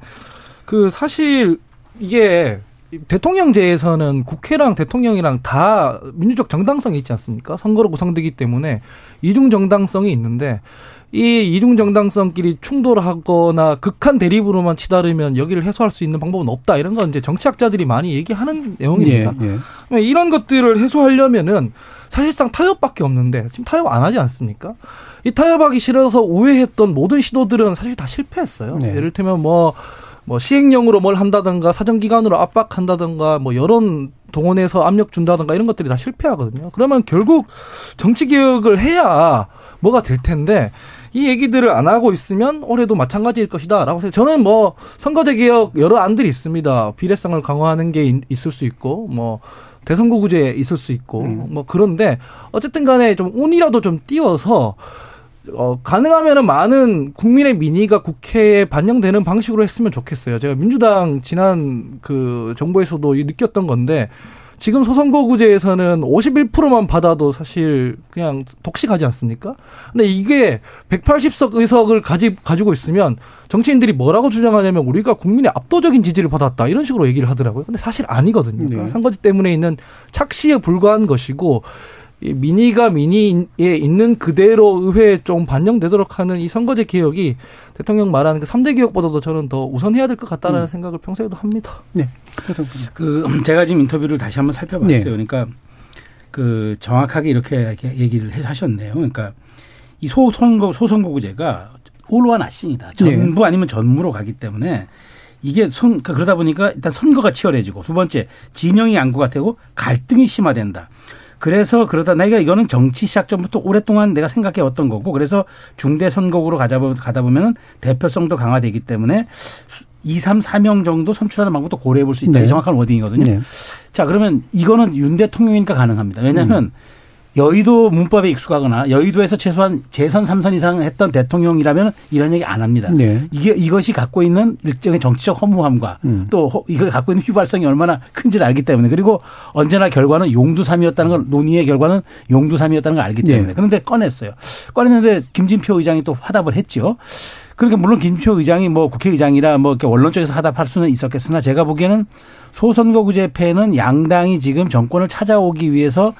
그 사실 이게 대통령제에서는 국회랑 대통령이랑 다 민주적 정당성이 있지 않습니까? 선거로 구성되기 때문에 이중 정당성이 있는데 이 이중 정당성끼리 충돌하거나 극한 대립으로만 치달으면 여기를 해소할 수 있는 방법은 없다 이런 건 이제 정치학자들이 많이 얘기하는 내용입니다. 예, 예. 이런 것들을 해소하려면은 사실상 타협밖에 없는데 지금 타협 안 하지 않습니까? 이 타협하기 싫어서 우회했던 모든 시도들은 사실 다 실패했어요. 네. 예를 들면 뭐, 뭐 시행령으로 뭘 한다든가 사정기관으로 압박한다든가 뭐 여론 동원해서 압력 준다든가 이런 것들이 다 실패하거든요. 그러면 결국 정치 개혁을 해야 뭐가 될 텐데 이 얘기들을 안 하고 있으면 올해도 마찬가지일 것이다라고 생각. 저는 뭐 선거제 개혁 여러 안들이 있습니다. 비례성을 강화하는 게 있- 있을 수 있고 뭐 대선거구제 있을 수 있고 뭐 그런데 어쨌든 간에 좀 운이라도 좀 띄워서 어, 가능하면은 많은 국민의 민의가 국회에 반영되는 방식으로 했으면 좋겠어요. 제가 민주당 지난 그 정부에서도 이 느꼈던 건데 지금 소선거구제에서는 51%만 받아도 사실 그냥 독식하지 않습니까? 근데 이게 180석 의석을 가지, 가지고 있으면 정치인들이 뭐라고 주장하냐면 우리가 국민의 압도적인 지지를 받았다 이런 식으로 얘기를 하더라고요. 근데 사실 아니거든요. 그러니까 네. 선거제 때문에 있는 착시에 불과한 것이고 이 민의가 민의에 있는 그대로 의회에 좀 반영되도록 하는 이 선거제 개혁이 대통령 말하는 그 3대 개혁보다도 저는 더 우선해야 될 것 같다라는 생각을 평소에도 합니다. 네. 그 제가 지금 인터뷰를 다시 한번 살펴봤어요. 네. 그러니까 그 정확하게 이렇게 얘기를 해- 하셨네요. 그러니까 이 소선거 소선거구제가 올와 나싱이다. 전부 아니면 전무로 가기 때문에 이게 선 그러니까 그러다 보니까 일단 선거가 치열해지고 두 번째 진영이 양구가 되고 갈등이 심화된다. 그래서 그러다 내가 이거는 정치 시작 전부터 오랫동안 내가 생각해 왔던 거고 그래서 중대 선거구로 가자 보- 가다 보면은 대표성도 강화되기 때문에 2, 3, 4명 정도 선출하는 방법도 고려해 볼 수 있다. 네. 이 정확한 워딩이거든요. 네. 자, 그러면 이거는 윤 대통령이니까 가능합니다. 왜냐하면 음. 여의도 문법에 익숙하거나 여의도에서 최소한 재선 3선 이상 했던 대통령이라면 이런 얘기 안 합니다. 네. 이게 이것이 갖고 있는 일정의 정치적 허무함과 음. 또 허- 이걸 갖고 있는 휘발성이 얼마나 큰지를 알기 때문에 그리고 언제나 결과는 용두삼이었다는 걸 논의의 결과는 용두삼이었다는 걸 알기 때문에 네. 그런데 꺼냈어요. 꺼냈는데 김진표 의장이 또 화답을 했죠. 그러니까 물론 김진표 의장이 뭐 국회의장이라 뭐 이렇게 원론 쪽에서 화답할 수는 있었겠으나 제가 보기에는 소선거구제패는 양당이 지금 정권을 찾아오기 위해서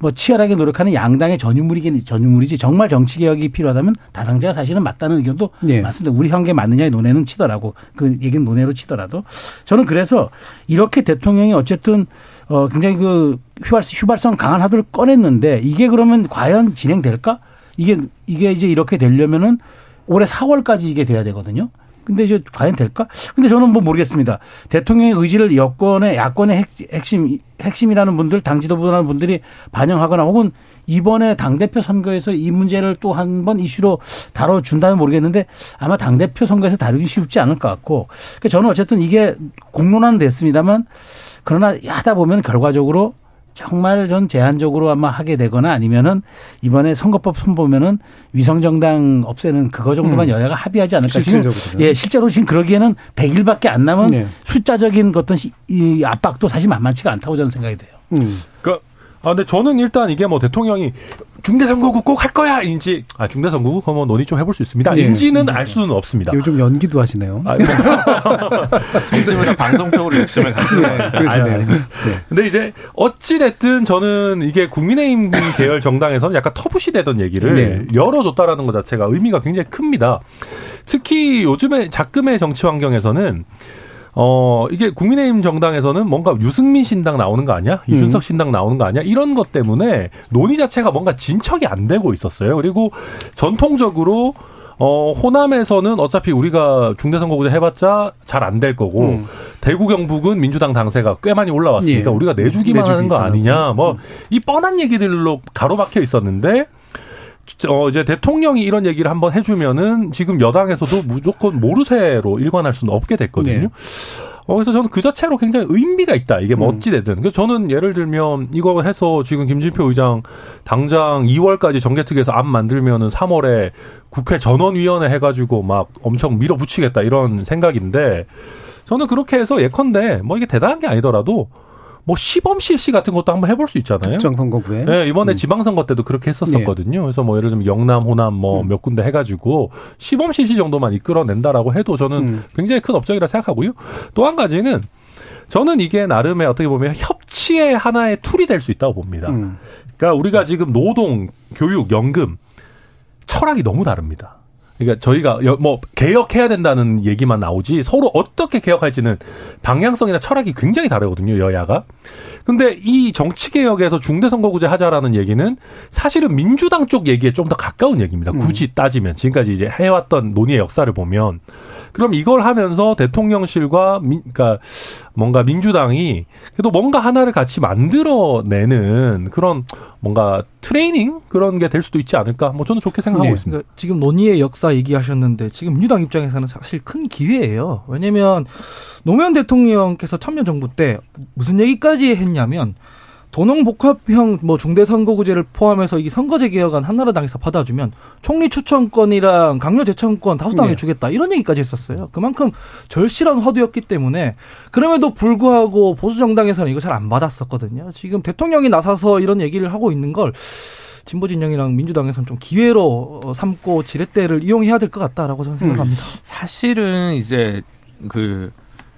뭐 치열하게 노력하는 양당의 전유물이긴 전유물이지 정말 정치 개혁이 필요하다면 다당제가 사실은 맞다는 의견도 네. 맞습니다. 우리 관계 맞느냐의 논의는 치더라고 그 얘기는 논의로 치더라도 저는 그래서 이렇게 대통령이 어쨌든 어 굉장히 그 휘발 휘발성 강한 하도를 꺼냈는데 이게 그러면 과연 진행될까? 이게 이게 이제 이렇게 되려면은 올해 4월까지 이게 돼야 되거든요. 근데 이제 과연 될까? 근데 저는 뭐 모르겠습니다. 대통령의 의지를 여권의 야권의 핵, 핵심 핵심이라는 분들, 당 지도부라는 분들이 반영하거나 혹은 이번에 당 대표 선거에서 이 문제를 또 한 번 이슈로 다뤄 준다면 모르겠는데 아마 당 대표 선거에서 다루기 쉽지 않을 것 같고 그러니까 저는 어쨌든 이게 공론화는 됐습니다만 그러나 하다 보면 결과적으로 정말 전 제한적으로 아마 하게 되거나 아니면은 이번에 선거법 손보면은 위성정당 없애는 그거 정도만 음. 여야가 합의하지 않을까. 지금 실질적으로는. 예, 실제로 지금 그러기에는 100일밖에 안 남은 네. 숫자적인 어떤 시- 이 압박도 사실 만만치가 않다고 저는 생각이 돼요. 음. 그러니까 아 근데 저는 일단 이게 뭐 대통령이 중대선거구 꼭 할 거야 인지 아 중대선거구 그럼 뭐 논의 좀 해볼 수 있습니다 네. 인지는 알 수는 없습니다. 요즘 연기도 하시네요. 아, 정치보다 방송적으로 욕심을 갖고 네, 그러시네요. 네. 근데 이제 어찌 됐든 저는 이게 국민의힘 계열 정당에서는 약간 터부시 되던 얘기를 네. 열어줬다라는 것 자체가 의미가 굉장히 큽니다. 특히 요즘에 작금의 정치 환경에서는 어, 이게 국민의힘 정당에서는 뭔가 유승민 신당 나오는 거 아니야? 이준석 신당 나오는 거 아니야? 이런 것 때문에 논의 자체가 뭔가 진척이 안 되고 있었어요. 그리고 전통적으로 어, 호남에서는 어차피 우리가 중대선거구제 해봤자 잘 안 될 거고, 음. 대구 경북은 민주당 당세가 꽤 많이 올라왔으니까 예. 우리가 내주기만 하는 거 내주기 아니냐, 뭐, 이 뻔한 얘기들로 가로막혀 있었는데, 어, 이제 대통령이 이런 얘기를 한번 해주면은 지금 여당에서도 무조건 모르쇠로 일관할 수는 없게 됐거든요. 네. 어, 그래서 저는 그 자체로 굉장히 의미가 있다. 이게 뭐 음. 어찌되든. 그래서 저는 예를 들면 이거 해서 지금 김진표 의장 당장 2월까지 정개특위에서 안 만들면은 3월에 국회 전원위원회 해가지고 막 엄청 밀어붙이겠다 이런 생각인데 저는 그렇게 해서 예컨대 뭐 이게 대단한 게 아니더라도 뭐 시범 실시 같은 것도 한번 해볼 수 있잖아요. 특정 선거구에. 네, 이번에 음. 지방선거 때도 그렇게 했었었거든요. 그래서 뭐 예를 들면 영남, 호남 뭐 음. 몇 군데 해가지고 시범 실시 정도만 이끌어낸다라고 해도 저는 음. 굉장히 큰 업적이라 생각하고요. 또 한 가지는 저는 이게 나름의 어떻게 보면 협치의 하나의 tool이 될 수 있다고 봅니다. 음. 그러니까 우리가 지금 노동, 교육, 연금 철학이 너무 다릅니다. 그러니까 저희가 여- 뭐 개혁해야 된다는 얘기만 나오지 서로 어떻게 개혁할지는 방향성이나 철학이 굉장히 다르거든요 여야가. 근데 이 정치 개혁에서 중대선거구제 하자라는 얘기는 사실은 민주당 쪽 얘기에 좀 더 가까운 얘기입니다. 굳이 따지면 지금까지 이제 해왔던 논의의 역사를 보면 그럼 이걸 하면서 대통령실과 민, 그러니까 뭔가 민주당이 그래도 뭔가 하나를 같이 만들어내는 그런 뭔가 트레이닝 그런 게 될 수도 있지 않을까? 뭐 저는 좋게 생각하고 네. 있습니다. 그러니까 지금 논의의 역사 얘기하셨는데 지금 민주당 입장에서는 사실 큰 기회예요. 왜냐하면 노무현 대통령께서 참여 정부 때 무슨 얘기까지 했냐면 도농복합형 뭐 중대선거구제를 포함해서 이게 선거제 개혁안 한나라당에서 받아주면 총리 추천권이랑 강요 제청권 다수당에 네. 주겠다 이런 얘기까지 했었어요. 그만큼 절실한 화두였기 때문에 그럼에도 불구하고 보수 정당에서는 이거 잘 안 받았었거든요. 지금 대통령이 나서서 이런 얘기를 하고 있는 걸 진보 진영이랑 민주당에서는 좀 기회로 어, 삼고 지렛대를 이용해야 될 것 같다라고 저는 생각합니다. 사실은 이제 그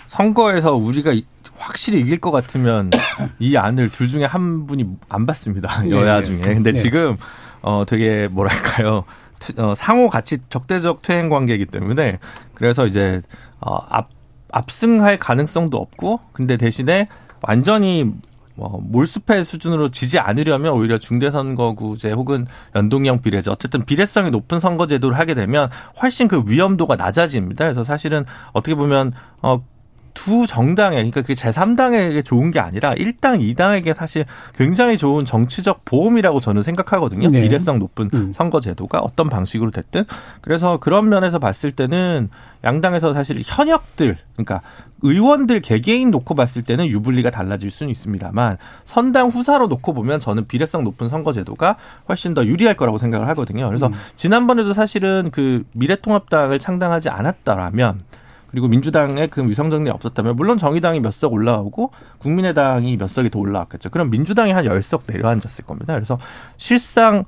선거에서 우리가 이- 확실히 이길 것 같으면 이 안을 둘 중에 한 분이 안 받습니다. 여야 네. 중에. 근데 네. 지금 어 되게 뭐랄까요? 퇴- 어, 상호 가치 적대적 퇴행 관계이기 때문에 그래서 이제 어 앞 압승할 가능성도 없고 근데 대신에 완전히 뭐 몰수패 수준으로 지지 않으려면 오히려 중대선거구제 혹은 연동형 비례제 어쨌든 비례성이 높은 선거제도를 하게 되면 훨씬 그 위험도가 낮아집니다. 그래서 사실은 어떻게 보면 어. 두 정당에 그러니까 그 제3당에게 좋은 게 아니라 1당, 2당에게 사실 굉장히 좋은 정치적 보험이라고 저는 생각하거든요. 네. 비례성 높은 음. 선거 제도가 어떤 방식으로 됐든 그래서 그런 면에서 봤을 때는 양당에서 사실 현역들 그러니까 의원들 개개인 놓고 봤을 때는 유불리가 달라질 수는 있습니다만 선당 후사로 놓고 보면 저는 비례성 높은 선거제도가 훨씬 더 유리할 거라고 생각을 하거든요. 그래서 지난번에도 사실은 그 미래통합당을 창당하지 않았다라면 그리고 민주당의 그 위성정리 없었다면 물론 정의당이 몇 석 올라오고 국민의당이 몇 석이 더 올라왔겠죠. 그럼 민주당이 한 열 석 내려앉았을 겁니다. 그래서 실상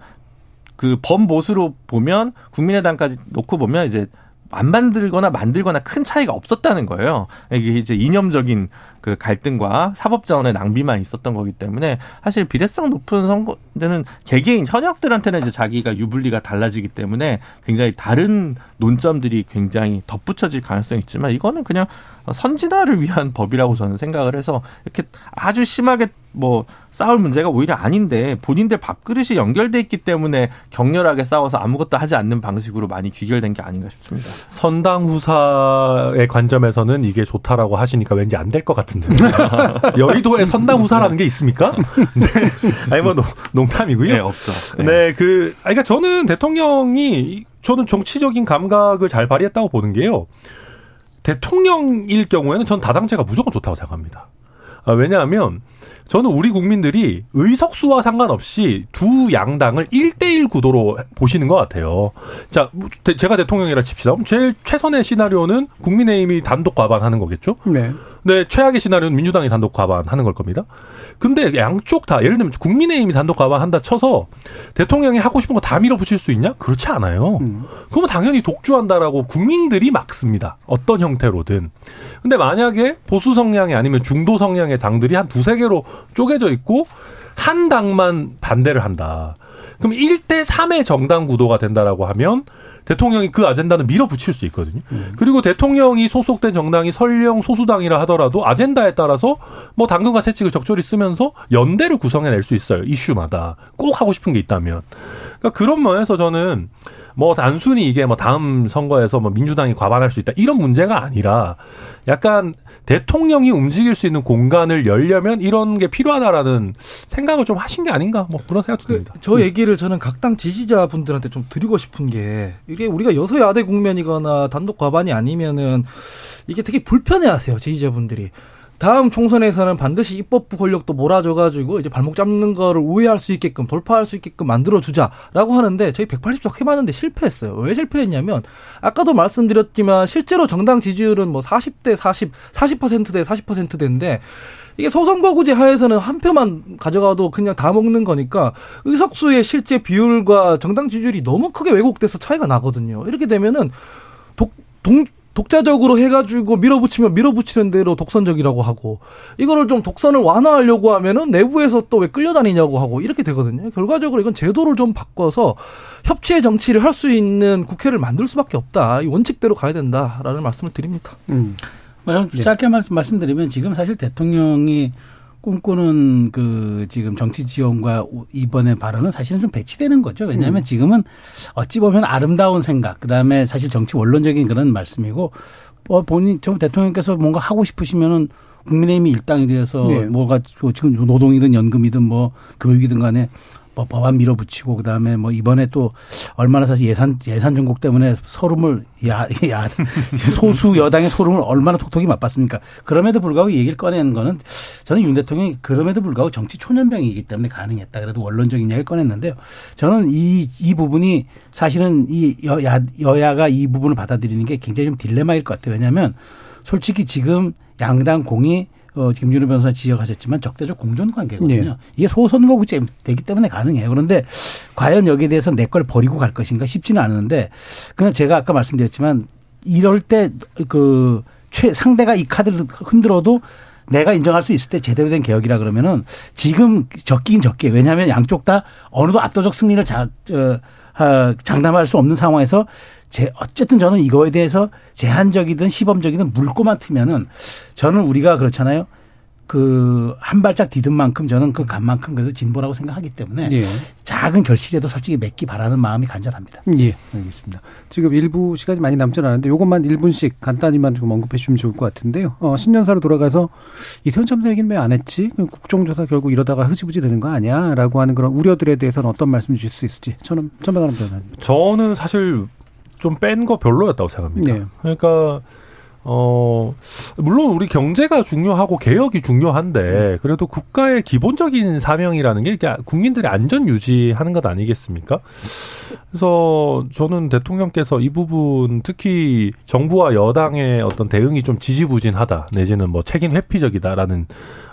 그 범보수로 보면 국민의당까지 놓고 보면 이제 안 만들거나 만들거나 큰 차이가 없었다는 거예요. 이게 이제 이념적인 그 갈등과 사법 자원의 낭비만 있었던 거기 때문에 사실 비례성 높은 선거는 개개인 현역들한테는 이제 자기가 유불리가 달라지기 때문에 굉장히 다른 논점들이 굉장히 덧붙여질 가능성이 있지만 이거는 그냥 선진화를 위한 법이라고 저는 생각을 해서 이렇게 아주 심하게 뭐 싸울 문제가 오히려 아닌데 본인들 밥그릇이 연결돼 있기 때문에 격렬하게 싸워서 아무것도 하지 않는 방식으로 많이 귀결된 게 아닌가 싶습니다. 선당 후사의 관점에서는 이게 좋다라고 하시니까 왠지 안 될 것 같은 데. 여의도에 선당 후사라는 게 있습니까? 네. 아니, 뭐, 농- 농담이고요. 네, 없죠. 네, 그, 아니, 그러니까 저는 대통령이, 저는 정치적인 감각을 잘 발휘했다고 보는 게요. 대통령일 경우에는 전 다당제가 무조건 좋다고 생각합니다. 아, 왜냐하면 저는 우리 국민들이 의석수와 상관없이 두 양당을 1대1 구도로 보시는 것 같아요. 자, 대- 제가 대통령이라 칩시다. 그럼 제일 최선의 시나리오는 국민의힘이 단독 과반하는 거겠죠? 네. 네, 최악의 시나리오는 민주당이 단독 과반하는 걸 겁니다. 근데 양쪽 다 예를 들면 국민의힘이 단독 과반한다 쳐서 대통령이 하고 싶은 거 다 밀어붙일 수 있냐? 그렇지 않아요. 음. 그러면 당연히 독주한다라고 국민들이 막습니다. 어떤 형태로든. 근데 만약에 보수 성향이 아니면 중도 성향의 당들이 한 두세 개로 쪼개져 있고 한 당만 반대를 한다. 그럼 1대 3의 정당 구도가 된다라고 하면 대통령이 그 아젠다는 밀어붙일 수 있거든요. 그리고 대통령이 소속된 정당이 설령 소수당이라 하더라도 아젠다에 따라서 뭐 당근과 채찍을 적절히 쓰면서 연대를 구성해낼 수 있어요. 이슈마다 꼭 하고 싶은 게 있다면. 그러니까 그런 면에서 저는 뭐 단순히 이게 뭐 다음 선거에서 뭐 민주당이 과반할 수 있다 이런 문제가 아니라 약간 대통령이 움직일 수 있는 공간을 열려면 이런 게 필요하다라는 생각을 좀 하신 게 아닌가 뭐 그런 생각도 그, 듭니다. 저 얘기를 저는 각 당 지지자분들한테 좀 드리고 싶은 게 이게 우리가 여소야대 국면이거나 단독 과반이 아니면은 이게 되게 불편해하세요 지지자분들이. 다음 총선에서는 반드시 입법부 권력도 몰아줘가지고 이제 발목 잡는 거를 우회할 수 있게끔 돌파할 수 있게끔 만들어주자라고 하는데 저희 180석 해봤는데 실패했어요. 왜 실패했냐면 아까도 말씀드렸지만 실제로 정당 지지율은 뭐 40대 40, 40%대 40%대인데 이게 소선거구제 하에서는 한 표만 가져가도 그냥 다 먹는 거니까 의석수의 실제 비율과 정당 지지율이 너무 크게 왜곡돼서 차이가 나거든요. 이렇게 되면은 독, 동, 독자적으로 해가지고 밀어붙이면 밀어붙이는 대로 독선적이라고 하고 이거를 좀 독선을 완화하려고 하면은 내부에서 또 왜 끌려다니냐고 하고 이렇게 되거든요. 결과적으로 이건 제도를 좀 바꿔서 협치의 정치를 할 수 있는 국회를 만들 수밖에 없다. 이 원칙대로 가야 된다라는 말씀을 드립니다. 음. 뭐 짧게 말씀, 말씀드리면 지금 사실 대통령이 꿈꾸는 그 지금 정치 지원과 이번에 발언은 사실은 좀 배치되는 거죠. 왜냐하면 음. 지금은 어찌 보면 아름다운 생각, 그 다음에 사실 정치 원론적인 그런 말씀이고, 뭐 본인, 좀 대통령께서 뭔가 하고 싶으시면은 국민의힘이 일당이 되어서 네. 뭐가 지금 노동이든 연금이든 뭐 교육이든 간에 뭐 법안 밀어붙이고 그다음에 뭐 이번에 또 얼마나 사실 예산 예산 정국 때문에 소름을 야, 야 소수 여당의 소름을 얼마나 톡톡히 맛봤습니까? 그럼에도 불구하고 이 얘기를 꺼내는 거는 저는 윤 대통령이 그럼에도 불구하고 정치 초년병이기 때문에 가능했다. 그래도 원론적인 이야기를 꺼냈는데요. 저는 이, 이 부분이 사실은 이 여야, 여야가 이 부분을 받아들이는 게 굉장히 좀 딜레마일 것 같아요. 왜냐하면 솔직히 지금 양당 공이 어, 김준호 변호사 지적하셨지만 적대적 공존 관계거든요. 네. 이게 소선거구제 되기 때문에 가능해요. 그런데 과연 여기에 대해서 내 걸 버리고 갈 것인가 쉽지는 않은데 그냥 제가 아까 말씀드렸지만 이럴 때그최 상대가 이 카드를 흔들어도 내가 인정할 수 있을 때 제대로 된 개혁이라 그러면은 지금 적긴 적게 왜냐하면 양쪽 다 어느도 압도적 승리를 자, 저, 아, 장담할 수 없는 상황에서 제 어쨌든 저는 이거에 대해서 제한적이든 시범적이든 물꼬만 트면은 저는 우리가 그렇잖아요. 그 한 발짝 디딘 만큼 저는 그 간만큼 그래도 진보라고 생각하기 때문에 예. 작은 결실에도 솔직히 맺기 바라는 마음이 간절합니다. 예, 알겠습니다. 지금 일부 시간이 많이 남지 않았는데 요것만 1분씩 간단히만 좀 언급해 주시면 좋을 것 같은데요. 어, 신년사로 돌아가서 이태원 참사 얘기는 왜 안 했지? 그 국정조사 결국 이러다가 흐지부지 되는 거 아니야? 라고 하는 그런 우려들에 대해서는 어떤 말씀 주실 수 있을지 저는 천명하는 변호사님. 저는 사실 좀 뺀 거 별로였다고 생각합니다. 네. 그러니까 어 물론 우리 경제가 중요하고 개혁이 중요한데 그래도 국가의 기본적인 사명이라는 게 국민들의 안전 유지하는 것 아니겠습니까? 그래서 저는 대통령께서 이 부분 특히 정부와 여당의 어떤 대응이 좀 지지부진하다 내지는 뭐 책임 회피적이다라는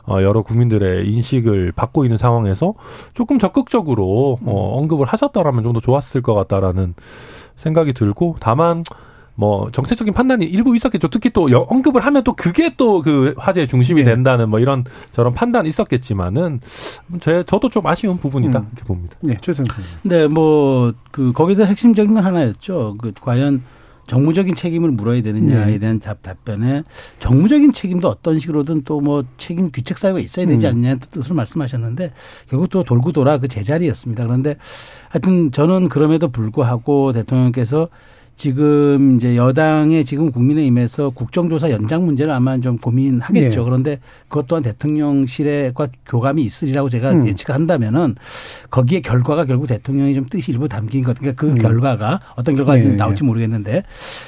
어, 여러 국민들의 인식을 받고 있는 상황에서 조금 적극적으로 어, 언급을 하셨더라면 좀 더 좋았을 것 같다라는 생각이 들고 다만 뭐 정책적인 판단이 일부 있었겠죠. 특히 또 여- 언급을 하면 또 그게 또 그 화제의 중심이 네. 된다는 뭐 이런 저런 판단이 있었겠지만은 제 저도 좀 아쉬운 부분이다 음. 이렇게 봅니다. 네, 최선 선생님. 근데 뭐그 거기서 핵심적인 건 하나였죠. 그 과연 정무적인 책임을 물어야 되느냐에 네. 대한 답, 답변에 정무적인 책임도 어떤 식으로든 또 뭐 책임 규칙 사유가 있어야 되지 음. 않냐는 뜻으로 말씀하셨는데 결국 또 돌고 돌아 그 제자리였습니다. 그런데 하여튼 저는 그럼에도 불구하고 대통령께서 지금 이제 여당의 지금 국민의힘에서 국정조사 연장 문제를 아마 좀 고민하겠죠. 네. 그런데 그것 또한 대통령실과 교감이 있으리라고 제가 음. 예측을 한다면은 거기에 결과가 결국 대통령이 좀 뜻이 일부 담긴 것. 그러니까 그 음. 결과가 어떤 결과가 네, 나올지 모르겠는데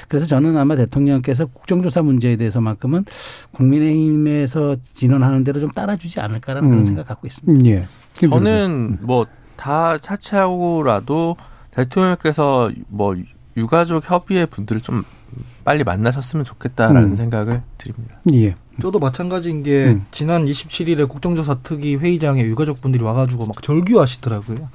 그래서 저는 아마 대통령께서 국정조사 문제에 대해서만큼은 국민의힘에서 진언하는 대로 좀 따라주지 않을까라는 음. 그런 생각 갖고 있습니다. 음, 예. 저는 뭐 다 차치하고라도 대통령께서 뭐 유가족 협의회 분들을 좀 빨리 만나셨으면 좋겠다라는 음. 생각을 드립니다. 예. 저도 마찬가지인 게 음. 지난 27일에 국정조사 특위 회의장에 유가족 분들이 와가지고 막 절규하시더라고요.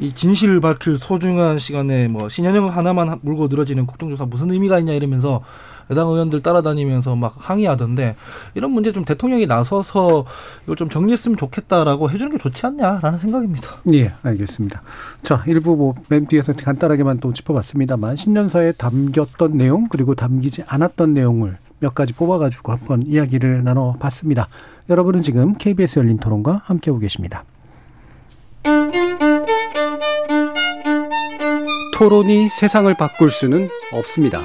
이 진실을 밝힐 소중한 시간에 뭐 신현영 하나만 하- 물고 늘어지는 국정조사 무슨 의미가 있냐 이러면서 여당 의원들 따라다니면서 막 항의하던데 이런 문제 좀 대통령이 나서서 이걸 좀 정리했으면 좋겠다라고 해주는 게 좋지 않냐라는 생각입니다. 예, 알겠습니다. 자, 일부 뭐, 맨 뒤에서 간단하게만 또 짚어봤습니다만, 신년사에 담겼던 내용, 그리고 담기지 않았던 내용을 몇 가지 뽑아가지고 한번 이야기를 나눠봤습니다. 여러분은 지금 KBS 열린 토론과 함께하고 계십니다. 토론이 세상을 바꿀 수는 없습니다.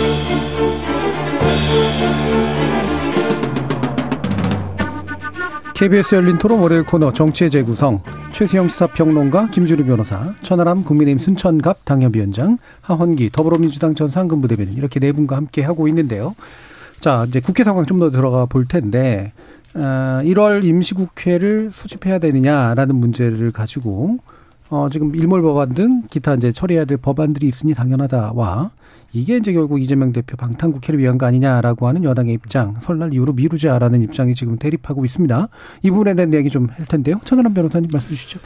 KBS 열린 토론 월요일 코너 정치의 재구성 최수영 시사평론가 김주루 변호사 천하람 국민의힘 순천갑 당협위원장 하헌기 더불어민주당 전 상근부대변인 이렇게 네 분과 함께 하고 있는데요. 자 이제 국회 상황 좀 더 들어가 볼 텐데 어, 1월 임시국회를 소집해야 되느냐라는 문제를 가지고 어, 지금 일몰 법안 등 기타 이제 처리해야 될 법안들이 있으니 당연하다와 이게 이제 결국 이재명 대표 방탄 국회를 위한 거 아니냐라고 하는 여당의 입장, 설날 이후로 미루자라는 입장이 지금 대립하고 있습니다. 이 부분에 대한 이야기 좀 할 텐데요. 천하람 변호사님 말씀 주시죠.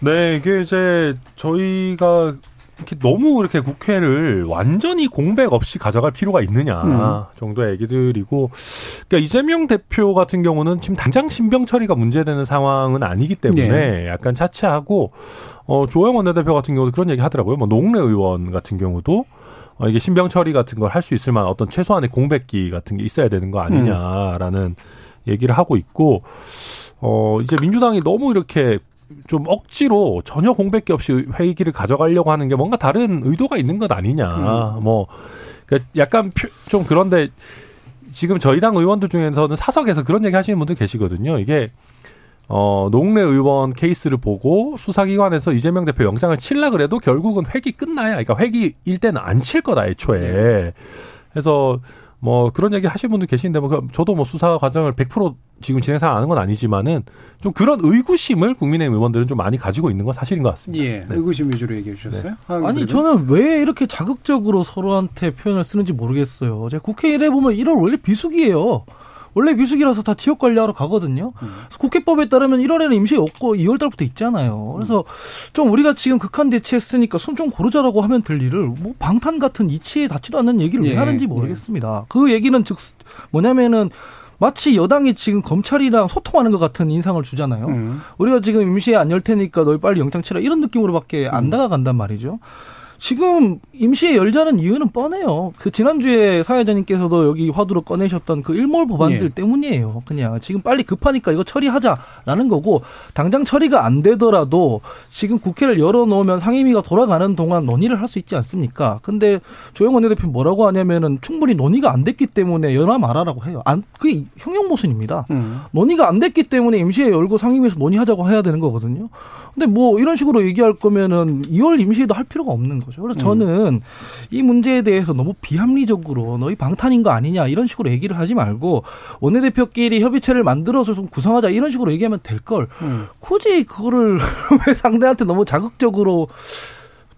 네, 이게 이제 저희가 이렇게 너무 이렇게 국회를 완전히 공백 없이 가져갈 필요가 있느냐 음. 정도의 얘기들이고, 그러니까 이재명 대표 같은 경우는 지금 당장 신병 처리가 문제되는 상황은 아니기 때문에 네. 약간 차치하고, 어, 조영 원내대표 같은 경우도 그런 얘기 하더라고요. 뭐 농래 의원 같은 경우도 어, 이게 신병 처리 같은 걸 할 수 있을 만한 어떤 최소한의 공백기 같은 게 있어야 되는 거 아니냐라는 얘기를 하고 있고, 어, 이제 민주당이 너무 이렇게 좀 억지로 전혀 공백기 없이 회의기를 가져가려고 하는 게 뭔가 다른 의도가 있는 것 아니냐. 뭐, 그러니까 약간 표- 좀 그런데 지금 저희 당 의원들 중에서는 사석에서 그런 얘기 하시는 분들 계시거든요. 이게 어, 농내 의원 케이스를 보고 수사기관에서 이재명 대표 영장을 칠라 그래도 결국은 회기 끝나야, 그러니까 회기일 때는 안 칠 거다, 애초에. 그래서 뭐 그런 얘기 하신 분들 계시는데 뭐 그- 저도 뭐 수사 과정을 100% 지금 진행 상황 아는 건 아니지만은 좀 그런 의구심을 국민의힘 의원들은 좀 많이 가지고 있는 건 사실인 것 같습니다. 예, 네. 의구심 위주로 얘기해 주셨어요. 아니 저는 왜 이렇게 자극적으로 서로한테 표현을 쓰는지 모르겠어요. 제가 국회 일해 보면 1월 원래 비수기예요. 원래 비수기라서 다 지역 관리하러 가거든요. 그래서 국회법에 따르면 1월에는 임시 없고 2월 달부터 있잖아요. 그래서 좀 우리가 지금 극한 대치했으니까 숨 좀 고르자라고 하면 될 일을 뭐 방탄 같은 이치에 닿지도 않는 얘기를 예, 왜 하는지 모르겠습니다. 그 얘기는 즉 뭐냐면은 마치 여당이 지금 검찰이랑 소통하는 것 같은 인상을 주잖아요. 음. 우리가 지금 임시에 안 열 테니까 너희 빨리 영장 치라 이런 느낌으로밖에 안 다가간단 말이죠. 지금 임시에 열자는 이유는 뻔해요. 그 지난주에 사회자님께서도 여기 화두로 꺼내셨던 그 일몰 법안들 예. 때문이에요. 그냥 지금 빨리 급하니까 이거 처리하자라는 거고 당장 처리가 안 되더라도 지금 국회를 열어놓으면 상임위가 돌아가는 동안 논의를 할 수 있지 않습니까? 근데 조영원 원내대표 뭐라고 하냐면은 충분히 논의가 안 됐기 때문에 열어 말아라고 해요. 안 그게 형용 모순입니다. 음. 논의가 안 됐기 때문에 임시에 열고 상임위에서 논의하자고 해야 되는 거거든요. 근데 뭐 이런 식으로 얘기할 거면은 2월 임시에도 할 필요가 없는 거 죠. 그래서 저는 이 문제에 대해서 너무 비합리적으로 너희 방탄인 거 아니냐 이런 식으로 얘기를 하지 말고 원내대표끼리 협의체를 만들어서 좀 구성하자 이런 식으로 얘기하면 될걸 음. 굳이 그거를 왜 상대한테 너무 자극적으로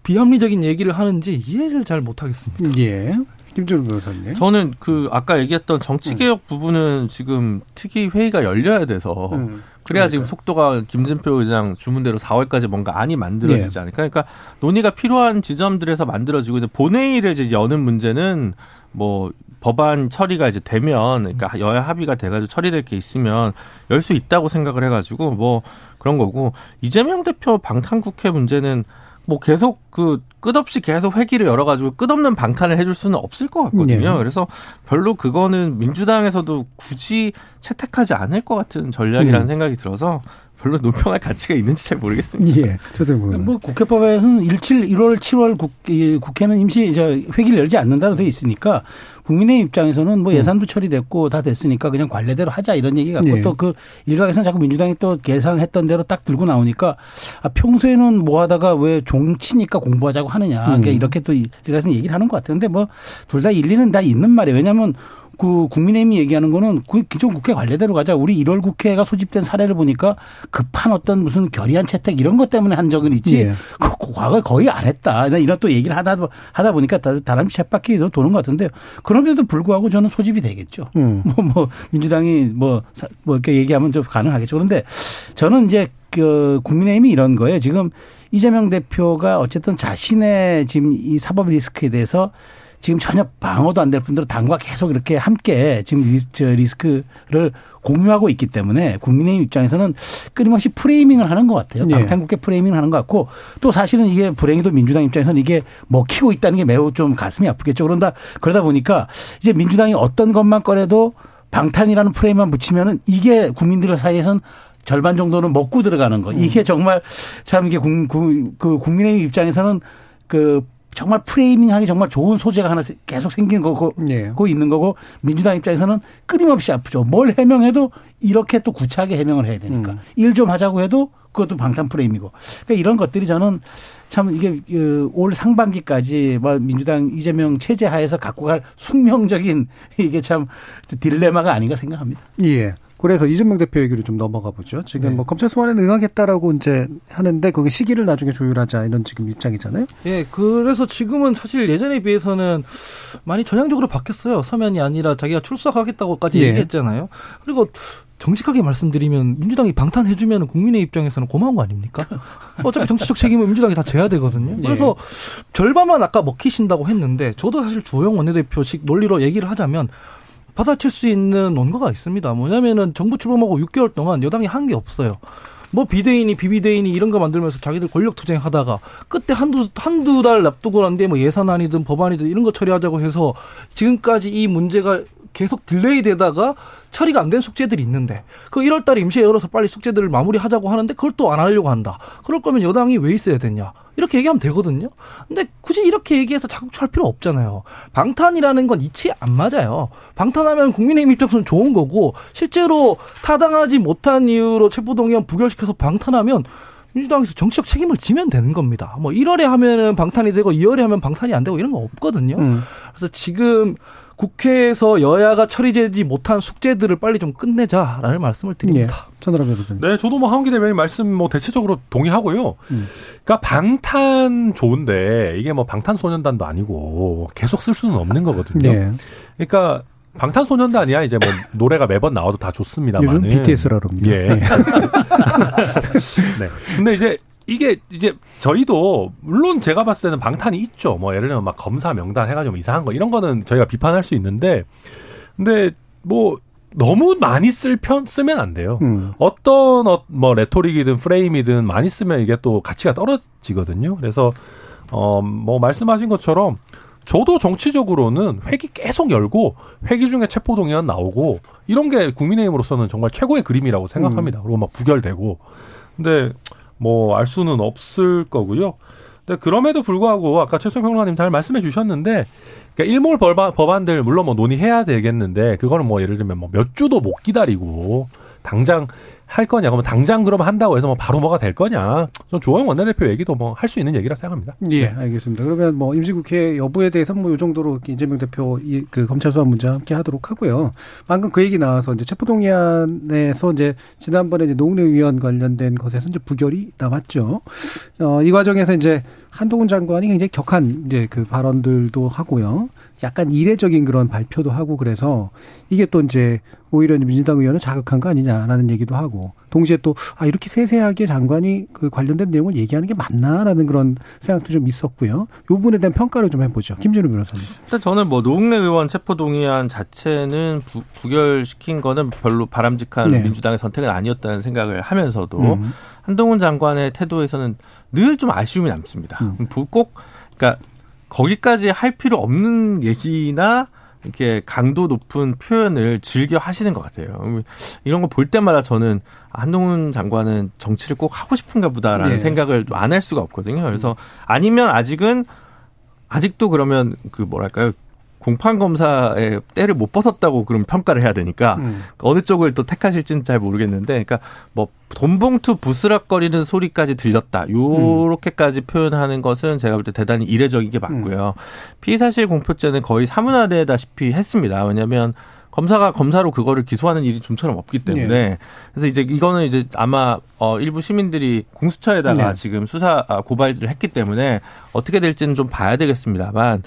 비합리적인 얘기를 하는지 이해를 잘 못하겠습니다. 예. 김준호 변호사님. 저는 그 아까 얘기했던 정치 개혁 부분은 지금 특위 회의가 열려야 돼서 음. 그래야 지금 속도가 김진표 의장 주문대로 4월까지 뭔가 안이 만들어지지 않을까. 그러니까 논의가 필요한 지점들에서 만들어지고 있는 본회의를 이제 여는 문제는 뭐 법안 처리가 이제 되면 그러니까 여야 합의가 돼가지고 처리될 게 있으면 열 수 있다고 생각을 해가지고 뭐 그런 거고 이재명 대표 방탄 국회 문제는 뭐 계속 그 끝없이 계속 회기를 열어가지고 끝없는 방탄을 해줄 수는 없을 것 같거든요. 네. 그래서 별로 그거는 민주당에서도 굳이 채택하지 않을 것 같은 전략이라는 음. 생각이 들어서 별로 논평할 가치가 있는지 잘 모르겠습니다. 예. 저도 뭐. 뭐 국회법에서는 17, 1월, 7월 국, 이 국회는 임시 저 회기를 열지 않는다로 돼 있으니까 국민의 입장에서는 뭐 예산도 처리됐고 다 됐으니까 그냥 관례대로 하자 이런 얘기 같고 예. 또그 일각에서는 자꾸 민주당이 또 계산했던 대로 딱 들고 나오니까 아 평소에는 뭐 하다가 왜 종치니까 공부하자고 하느냐 그러니까 음. 이렇게 또 일각에서는 얘기를 하는 것 같은데 뭐 둘 다 일리는 다 있는 말이에요. 왜냐하면 그 국민의힘이 얘기하는 거는 그 기존 국회 관례대로 가자. 우리 1월 국회가 소집된 사례를 보니까 급한 어떤 무슨 결의안 채택 이런 것 때문에 한 적은 있지. 예. 그 과거에 거의 안 했다. 나 이런 또 얘기를 하다 하다 보니까 다- 다람쥐 쳇바퀴 도는 것 같은데 그럼에도 불구하고 저는 소집이 되겠죠. 음. 뭐, 뭐, 민주당이 뭐, 사- 뭐 이렇게 얘기하면 좀 가능하겠죠. 그런데 저는 이제 그 국민의힘이 이런 거예요. 지금 이재명 대표가 어쨌든 자신의 지금 이 사법 리스크에 대해서 지금 전혀 방어도 안 될 뿐더러 당과 계속 이렇게 함께 지금 리스, 리스크를 공유하고 있기 때문에 국민의힘 입장에서는 끊임없이 framing을 하는 것 같아요. 네. 방탄국회 framing을 하는 것 같고 또 사실은 이게 불행히도 민주당 입장에서는 이게 먹히고 있다는 게 매우 좀 가슴이 아프겠죠. 그런다 그러다 보니까 이제 민주당이 어떤 것만 꺼내도 방탄이라는 프레임만 붙이면은 이게 국민들 사이에선 절반 정도는 먹고 들어가는 거. 이게 정말 참 이게 국, 국, 그 국민의힘 입장에서는 그 정말 프레이밍하기 정말 좋은 소재가 하나 계속 생기는 거고 예. 고 있는 거고 민주당 입장에서는 끊임없이 아프죠. 뭘 해명해도 이렇게 또 구차하게 해명을 해야 되니까 음. 일좀 하자고 해도 그것도 방탄 프레임이고 그러니까 이런 것들이 저는 참 이게 그올 상반기까지 뭐 민주당 이재명 체제 하에서 갖고 갈 숙명적인 이게 참 딜레마가 아닌가 생각합니다. 예. 그래서 이재명 대표 얘기로 좀 넘어가 보죠. 지금 네. 뭐 검찰 소환에 응하겠다라고 이제 하는데 그게 시기를 나중에 조율하자 이런 지금 입장이잖아요. 예, 그래서 지금은 사실 예전에 비해서는 많이 전향적으로 바뀌었어요. 서면이 아니라 자기가 출석하겠다고까지 예. 얘기했잖아요. 그리고 정직하게 말씀드리면 민주당이 방탄해주면 국민의 입장에서는 고마운 거 아닙니까? 어차피 정치적 책임은 민주당이 다 져야 되거든요. 그래서 절반만 아까 먹히신다고 했는데 저도 사실 주호영 원내대표식 논리로 얘기를 하자면 받아칠 수 있는 원고가 있습니다. 뭐냐면은 정부 출범하고 6개월 동안 여당이 한 게 없어요. 뭐 비대인이 비비대인이 이런 거 만들면서 자기들 권력 투쟁하다가 끝에 한두 한두 달 납두고 난데 뭐 예산안이든 법안이든 이런 거 처리하자고 해서 지금까지 이 문제가 계속 delay 되다가 처리가 안 된 숙제들이 있는데 그 1월 달에 임시에 열어서 빨리 숙제들을 마무리하자고 하는데 그걸 또 안 하려고 한다. 그럴 거면 여당이 왜 있어야 되냐? 이렇게 얘기하면 되거든요. 근데 굳이 이렇게 얘기해서 자극할 필요 없잖아요. 방탄이라는 건 이치에 안 맞아요. 방탄하면 국민의힘 입장에서는 좋은 거고 실제로 타당하지 못한 이유로 체포동의안 부결시켜서 방탄하면 민주당에서 정치적 책임을 지면 되는 겁니다. 뭐 1월에 하면은 방탄이 되고 2월에 하면 방탄이 안 되고 이런 거 없거든요. 음. 그래서 지금 국회에서 여야가 처리되지 못한 숙제들을 빨리 좀 끝내자라는 말씀을 드립니다. 천하람 변호사님. 네, 저도 뭐 하원기 대변인 말씀 뭐 대체적으로 동의하고요. 음. 그러니까 방탄 좋은데 이게 뭐 방탄소년단도 아니고 계속 쓸 수는 없는 거거든요. 네. 그러니까 방탄소년단이야 이제 뭐 노래가 매번 나와도 다 좋습니다만. 요즘 BTS라 그럽니다. 예. 네. 네. 근데 이제 이게 이제 저희도 물론 제가 봤을 때는 방탄이 있죠. 뭐 예를 들면 막 검사 명단 해가지고 뭐 이상한 거 이런 거는 저희가 비판할 수 있는데 근데 뭐 너무 많이 쓸 편 쓰면 안 돼요. 음. 어떤 어, 뭐 레토릭이든 프레임이든 많이 쓰면 이게 또 가치가 떨어지거든요. 그래서 어 뭐 말씀하신 것처럼 저도 정치적으로는 회기 계속 열고 회기 중에 체포동의안 나오고 이런 게 국민의힘으로서는 정말 최고의 그림이라고 생각합니다. 그리고 막 부결되고 근데 뭐 알 수는 없을 거고요. 근데 그럼에도 불구하고 아까 최수영 평론가님 잘 말씀해 주셨는데 그러니까 일몰 법안, 법안들 물론 뭐 논의해야 되겠는데 그거는 뭐 예를 들면 뭐 몇 주도 못 기다리고 당장 할 거냐 그러면 당장 그러면 한다고 해서 뭐 바로 뭐가 될 거냐 전 조영 원내대표 얘기도 뭐 할 수 있는 얘기라 생각합니다. 예, 알겠습니다. 그러면 뭐 임시국회 여부에 대해서 뭐요 정도로 이재명 대표 이 그 검찰 소환 문제 함께 하도록 하고요. 방금 그 얘기 나와서 이제 체포동의안에서 이제 지난번에 이제 노웅래 의원 관련된 것에서 이제 부결이 남았죠. 어, 이 과정에서 이제 한동훈 장관이 굉장히 격한 이제 그 발언들도 하고요. 약간 이례적인 그런 발표도 하고 그래서 이게 또 이제 오히려 민주당 의원을 자극한 거 아니냐라는 얘기도 하고 동시에 또 아 이렇게 세세하게 장관이 그 관련된 내용을 얘기하는 게 맞나라는 그런 생각도 좀 있었고요. 요 부분에 대한 평가를 좀 해보죠. 김준우 변호사님. 일단 저는 뭐 노웅래 의원 체포 동의안 자체는 부, 부결시킨 거는 별로 바람직한 네. 민주당의 선택은 아니었다는 생각을 하면서도 음. 한동훈 장관의 태도에서는 늘 좀 아쉬움이 남습니다. 음. 꼭 그러니까 거기까지 할 필요 없는 얘기나 이렇게 강도 높은 표현을 즐겨 하시는 것 같아요. 이런 거 볼 때마다 저는 한동훈 장관은 정치를 꼭 하고 싶은가 보다라는 네. 생각을 안 할 수가 없거든요. 그래서 아니면 아직은 아직도 그러면 그 뭐랄까요 공판 검사의 때를 못 벗었다고 그럼 평가를 해야 되니까 음. 어느 쪽을 또 택하실지는 잘 모르겠는데, 그러니까 뭐 돈봉투 부스럭거리는 소리까지 들렸다. 요렇게까지 표현하는 것은 제가 볼 때 대단히 이례적인 게 맞고요. 피의사실 공표죄는 거의 사문화되다시피 했습니다. 왜냐하면 검사가 검사로 그거를 기소하는 일이 좀처럼 없기 때문에 그래서 이제 이거는 이제 아마 어 일부 시민들이 공수처에다가 네. 지금 수사 아, 고발을 했기 때문에 어떻게 될지는 좀 봐야 되겠습니다만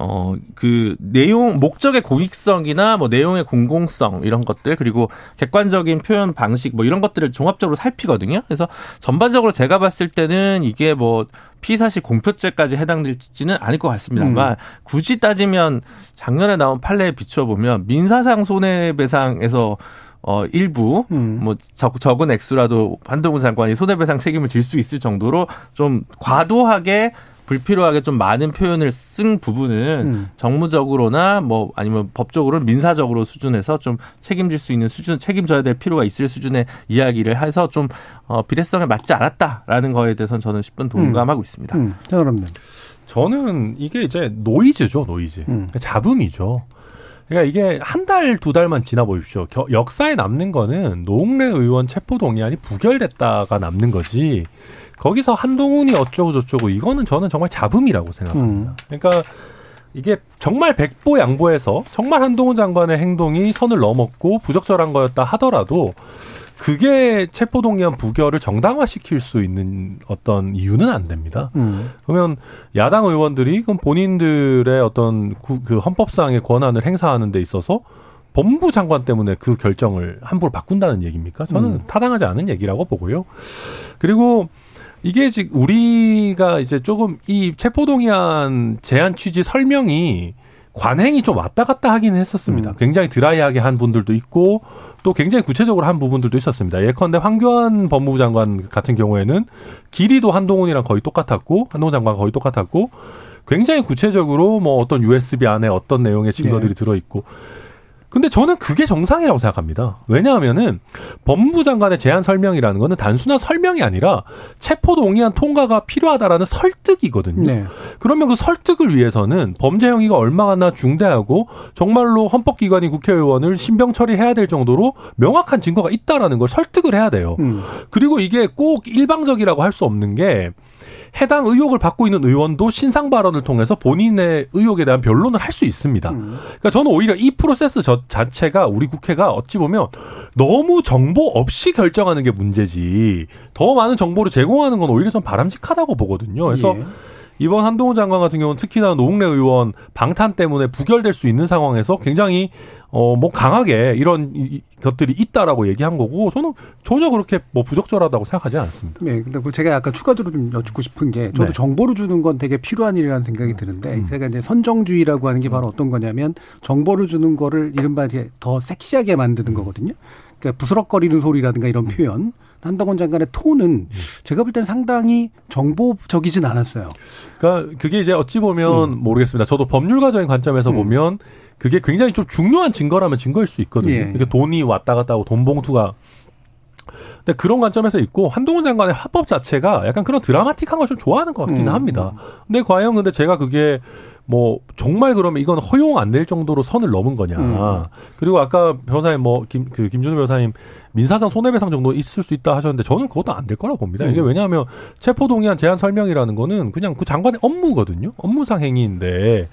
어, 그 내용, 목적의 공익성이나 뭐 내용의 공공성 이런 것들 그리고 객관적인 표현 방식 뭐 이런 것들을 종합적으로 살피거든요. 그래서 전반적으로 제가 봤을 때는 이게 뭐 피사실 공표죄까지 해당될지는 않을 것 같습니다만 굳이 따지면 작년에 나온 판례에 비추어 보면 민사상 손해배상에서 어 일부 음. 뭐 적, 적은 액수라도 한동훈 장관이 손해배상 책임을 질 수 있을 정도로 좀 과도하게 불필요하게 좀 많은 표현을 쓴 부분은 음. 정무적으로나 뭐 아니면 법적으로 민사적으로 수준에서 좀 책임질 수 있는 수준 책임져야 될 필요가 있을 수준의 이야기를 해서 좀 어, 비례성에 맞지 않았다라는 거에 대해서는 저는 10분 동감하고 있습니다. 음. 장관님. 저는 이게 이제 노이즈죠, 노이즈. 음. 잡음이죠. 그러니까 이게 한 달, 두 달만 지나 보십시오. 겨- 역사에 남는 거는 노웅래 의원 체포동의안이 부결됐다가 남는 거지. 거기서 한동훈이 어쩌고 저쩌고 이거는 저는 정말 잡음이라고 생각합니다. 음. 그러니까 이게 정말 백보 양보해서 정말 한동훈 장관의 행동이 선을 넘었고 부적절한 거였다 하더라도 그게 체포동의안 부결을 정당화시킬 수 있는 어떤 이유는 안 됩니다. 음. 그러면 야당 의원들이 그럼 본인들의 어떤 구- 그 헌법상의 권한을 행사하는 데 있어서 법무부 장관 때문에 그 결정을 함부로 바꾼다는 얘기입니까? 저는 음. 타당하지 않은 얘기라고 보고요. 그리고 이게 지금 우리가 이제 조금 이 체포동의안 제한 취지 설명이 관행이 좀 왔다 갔다 하긴 했었습니다. 음. 굉장히 드라이하게 한 분들도 있고 또 굉장히 구체적으로 한 부분들도 있었습니다. 예컨대 황교안 법무부 장관 같은 경우에는 길이도 한동훈이랑 거의 똑같았고 한동훈 장관 거의 똑같았고 굉장히 구체적으로 뭐 어떤 USB 안에 어떤 내용의 증거들이 네. 들어 있고 근데 저는 그게 정상이라고 생각합니다. 왜냐하면은 법무부 장관의 제안 설명이라는 거는 단순한 설명이 아니라 체포 동의안 통과가 필요하다라는 설득이거든요. 네. 그러면 그 설득을 위해서는 범죄 행위가 얼마나 중대하고 정말로 헌법기관이 국회의원을 신병 처리해야 될 정도로 명확한 증거가 있다라는 걸 설득을 해야 돼요. 음. 그리고 이게 꼭 일방적이라고 할 수 없는 게 해당 의혹을 받고 있는 의원도 신상 발언을 통해서 본인의 의혹에 대한 변론을 할 수 있습니다. 음. 그러니까 저는 오히려 이 프로세스 저 자체가 우리 국회가 어찌 보면 너무 정보 없이 결정하는 게 문제지 더 많은 정보를 제공하는 건 오히려 좀 바람직하다고 보거든요. 그래서 예. 이번 한동훈 장관 같은 경우는 특히나 노웅래 의원 방탄 때문에 부결될 수 있는 상황에서 굉장히 어 뭐 강하게 이런 것들이 있다라고 얘기한 거고 저는 전혀 그렇게 뭐 부적절하다고 생각하지 않습니다. 네, 근데 그 제가 약간 추가적으로 좀 여쭙고 싶은 게 저도 네. 정보를 주는 건 되게 필요한 일이라는 생각이 드는데 음. 제가 이제 선정주의라고 하는 게 바로 어떤 거냐면 정보를 주는 거를 이른바 이제 더 섹시하게 만드는 거거든요. 그러니까 부스럭거리는 소리라든가 이런 표현. 한동훈 장관의 톤은 제가 볼 때는 상당히 정보적이진 않았어요. 그러니까 그게 이제 어찌 보면 모르겠습니다. 저도 법률가적인 관점에서 음. 보면 그게 굉장히 좀 중요한 증거라면 증거일 수 있거든요. 예. 이게 돈이 왔다 갔다 하고 돈 봉투가 근데 그런 관점에서 있고 한동훈 장관의 화법 자체가 약간 그런 드라마틱한 걸 좀 좋아하는 것 같기는 음. 합니다. 근데 과연 근데 제가 그게 뭐 정말 그러면 이건 허용 안 될 정도로 선을 넘은 거냐. 음. 그리고 아까 변호사님 뭐 김 그 김준우 변호사님 민사상 손해배상 정도 있을 수 있다 하셨는데 저는 그것도 안 될 거라고 봅니다. 이게 음. 왜냐하면 체포동의안 제한 설명이라는 거는 그냥 그 장관의 업무거든요. 업무상 행위인데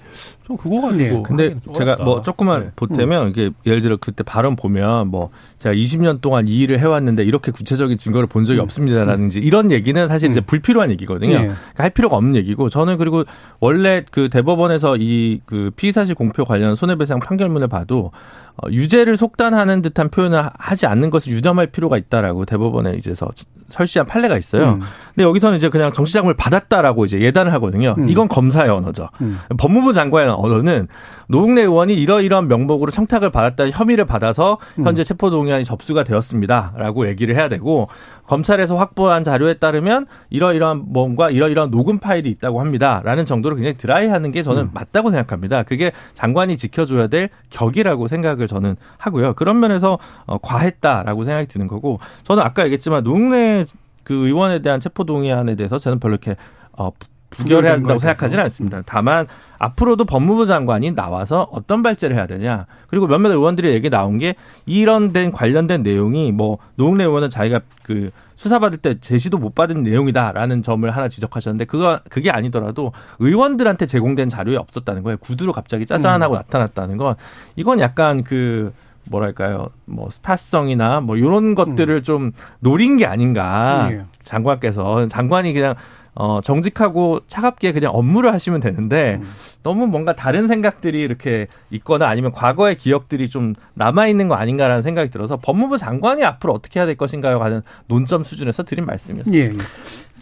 좀 그거 가지고 네. 근데 제가 어렵다. 뭐 조금만 네. 보태면 이게 예를 들어 그때 발언 보면 뭐 제가 20년 동안 이 일을 해왔는데 이렇게 구체적인 증거를 본 적이 없습니다라든지 이런 얘기는 사실 이제 불필요한 얘기거든요. 네. 그러니까 할 필요가 없는 얘기고 저는 그리고 원래 그 대법원에서 이 그 피의사실 공표 관련 손해배상 판결문을 봐도 어, 유죄를 속단하는 듯한 표현을 하- 하지 않는 것을 유념할 필요가 있다라고 대법원에 이제서 설시한 판례가 있어요. 음. 근데 여기서는 이제 그냥 정치자금을 받았다라고 이제 예단을 하거든요. 음. 이건 검사의 언어죠. 음. 법무부 장관의 언어는 노웅래 의원이 이러이러한 명목으로 청탁을 받았다는 혐의를 받아서 음. 현재 체포동의안이 접수가 되었습니다라고 얘기를 해야 되고 검찰에서 확보한 자료에 따르면 이러이러한 뭔가 이러이러한 녹음 파일이 있다고 합니다라는 정도로 굉장히 드라이하는 게 저는 맞다고 생각합니다. 그게 장관이 지켜줘야 될 격이라고 생각을 저는 하고요. 그런 면에서 어, 과했다라고 생각이 드는 거고 저는 아까 얘기했지만 노웅래 그 의원에 대한 체포동의안에 대해서 저는 별로 이렇게 어, 부결해야 한다고 생각하지는 않습니다. 다만 앞으로도 법무부 장관이 나와서 어떤 발제를 해야 되냐. 그리고 몇몇 의원들의 얘기 나온 게 이런 된 관련된 내용이 뭐 노웅래 의원은 자기가 그 수사받을 때 제시도 못 받은 내용이다라는 점을 하나 지적하셨는데 그거 그게 아니더라도 의원들한테 제공된 자료에 없었다는 거예요. 구두로 갑자기 짜잔하고 나타났다는 건 이건 약간 그 뭐랄까요 뭐 스타성이나 뭐 이런 것들을 좀 노린 게 아닌가 예. 장관께서 장관이 그냥 어 정직하고 차갑게 그냥 업무를 하시면 되는데 너무 뭔가 다른 생각들이 이렇게 있거나 아니면 과거의 기억들이 좀 남아 있는 거 아닌가라는 생각이 들어서 법무부 장관이 앞으로 어떻게 해야 될 것인가요? 하는 논점 수준에서 드린 말씀이었습니다. 예. 예.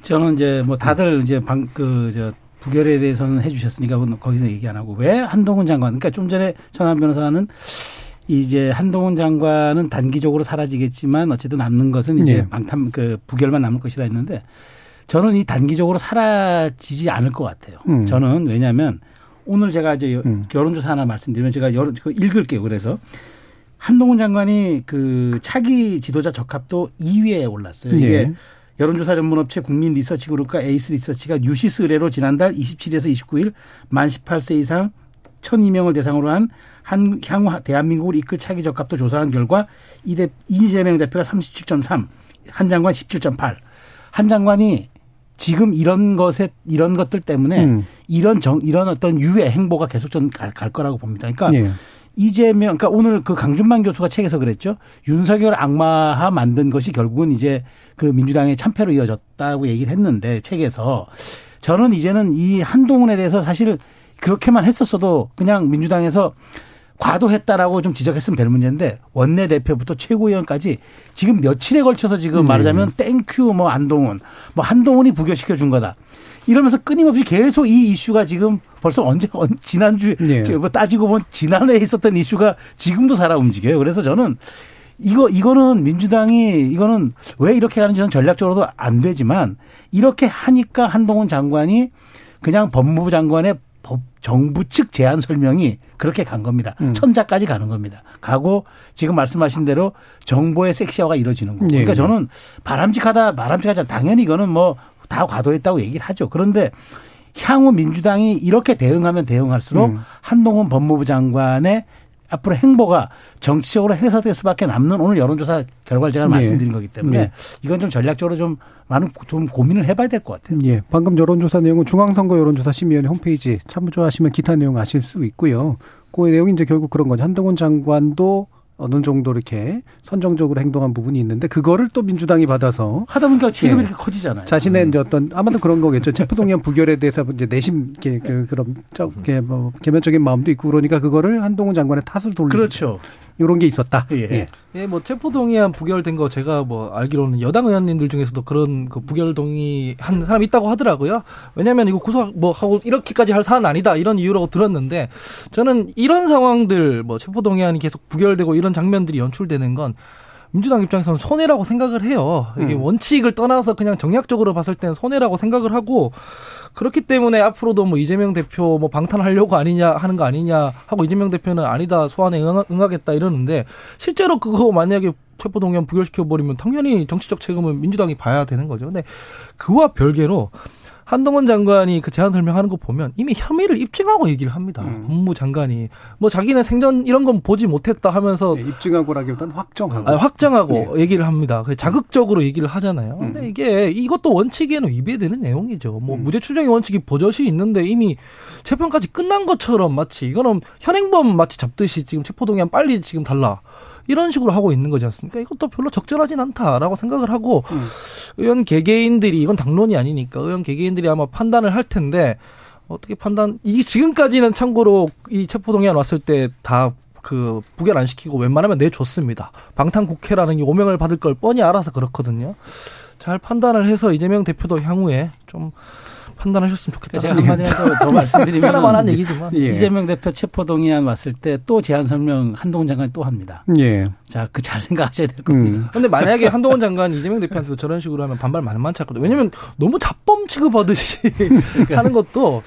저는 이제 뭐 다들 이제 방 그 저 부결에 대해서는 해주셨으니까 거기서 얘기 안 하고 왜 한동훈 장관? 그러니까 좀 전에 전한 변호사는 이제 한동훈 장관은 단기적으로 사라지겠지만 어쨌든 남는 것은 이제 네. 방탄 그 부결만 남을 것이다 했는데 저는 이 단기적으로 사라지지 않을 것 같아요. 음. 저는 왜냐하면 오늘 제가 이제 여- 음. 여론조사 하나 말씀드리면 제가 여론 그 읽을게요. 그래서 한동훈 장관이 그 차기 지도자 적합도 2위에 올랐어요. 이게 예. 여론조사 전문업체 국민 리서치 그룹과 에이스 리서치가 뉴시스 의뢰로 지난달 27일에서 29일 만 18세 이상 1,002명을 대상으로 한 한, 향후 대한민국을 이끌 차기 적합도 조사한 결과 이대, 이재명 대표가 37.3, 한 장관 17.8. 한 장관이 지금 이런 것에 이런 것들 때문에 음. 이런 정 이런 어떤 유해 행보가 계속 좀갈 거라고 봅니다. 그러니까 예. 이재명, 그러니까 오늘 그 강준만 교수가 책에서 그랬죠. 윤석열 악마화 만든 것이 결국은 이제 그 민주당의 참패로 이어졌다고 얘기를 했는데 책에서 저는 이제는 이 한동훈에 대해서 사실 그렇게만 했었어도 그냥 민주당에서 과도했다라고 좀 지적했으면 될 문제인데 원내 대표부터 최고위원까지 지금 며칠에 걸쳐서 지금 말하자면 thank you 뭐 한동훈 뭐 한동훈이 부결시켜 준 거다. 이러면서 끊임없이 계속 이 이슈가 지금 벌써 언제 언- 지난주 네. 에뭐 따지고 보면 지난해에 있었던 이슈가 지금도 살아 움직여요. 그래서 저는 이거 이거는 민주당이 이거는 왜 이렇게 가는지 저는 전략적으로도 안 되지만 이렇게 하니까 한동훈 장관이 그냥 법무부 장관의 법 정부 측 제안 설명이 그렇게 간 겁니다. 음. 천자까지 가는 겁니다. 가고 지금 말씀하신 대로 정보의 섹시화가 이루어지는 거고. 그러니까 예. 저는 바람직하다, 바람직하지. 당연히 이거는 뭐 다 과도했다고 얘기를 하죠. 그런데 향후 민주당이 이렇게 대응하면 대응할수록 음. 한동훈 법무부 장관의 앞으로 행보가 정치적으로 해석될 수밖에 남는 오늘 여론조사 결과를 제가 네. 말씀드린 거기 때문에 네. 이건 좀 전략적으로 좀 많은 좀 고민을 해봐야 될 것 같아요. 예, 방금 여론조사 내용은 중앙선거 여론조사 심의위원회 홈페이지 참조하시면 기타 내용 아실 수 있고요. 그 내용이 이제 결국 그런 거죠. 한동훈 장관도 어느 정도 이렇게 선정적으로 행동한 부분이 있는데 그거를 또 민주당이 받아서 하다 보니까 책임이 예. 이렇게 커지잖아요. 자신의 이제 어떤 아마도 그런 거겠죠. 체포동의안 부결에 대해서 이제 내심 이렇게 그 그런 저게 뭐 개면적인 마음도 있고 그러니까 그거를 한동훈 장관의 탓을 돌리는 그렇죠. 이런 게 있었다. 예. 예, 뭐 체포 동의안 부결된 거 제가 뭐 알기로는 여당 의원님들 중에서도 그런 그 부결 동의 한 사람이 있다고 하더라고요. 왜냐하면 이거 구속 뭐 하고 이렇게까지 할 사안 아니다 이런 이유라고 들었는데 저는 이런 상황들 뭐 체포 동의안이 계속 부결되고 이런 장면들이 연출되는 건 민주당 입장에서는 손해라고 생각을 해요. 이게 음. 원칙을 떠나서 그냥 정략적으로 봤을 때는 손해라고 생각을 하고 그렇기 때문에 앞으로도 뭐 이재명 대표 뭐 방탄하려고 아니냐 하는 거 아니냐 하고 이재명 대표는 아니다 소환에 응하, 응하겠다 이러는데 실제로 그거 만약에 체포동의안 부결시켜 버리면 당연히 정치적 책임은 민주당이 봐야 되는 거죠. 근데 그와 별개로 한동훈 장관이 그 제안 설명하는 거 보면 이미 혐의를 입증하고 얘기를 합니다. 음. 법무부 장관이 뭐 자기는 생전 이런 건 보지 못했다 하면서 예, 입증하고라기보다는 확정하고. 아, 확정하고 얘기를 합니다. 그 자극적으로 얘기를 하잖아요. 근데 음. 이게 이것도 원칙에는 위배되는 내용이죠. 뭐 음. 무죄 추정의 원칙이 버젓이 있는데 이미 재판까지 끝난 것처럼 마치 이거는 현행범 마치 잡듯이 지금 체포동의안 빨리 지금 달라. 이런 식으로 하고 있는 거지 않습니까? 이것도 별로 적절하진 않다라고 생각을 하고 음. 의원 개개인들이 이건 당론이 아니니까 의원 개개인들이 아마 판단을 할 텐데 어떻게 판단 이게 지금까지는 참고로 이 체포동의안 왔을 때다 그 부결 안 시키고 웬만하면 내줬습니다. 방탄 국회라는 이 오명을 받을 걸 뻔히 알아서 그렇거든요. 잘 판단을 해서 이재명 대표도 향후에 좀 판단하셨으면 좋겠다. 제가 한마디만 더, 더 말씀드리면 하나만 한 얘기지만 예. 이재명 대표 체포동의안 왔을 때 또 제안 설명 한동훈 장관이 또 합니다. 예. 자, 그 잘 생각하셔야 될 겁니다. 음. 근데 만약에 한동훈 장관이 이재명 대표한테도 저런 식으로 하면 반발 만만치 않거든요. 왜냐면 너무 잡범 취급하듯이 하는 것도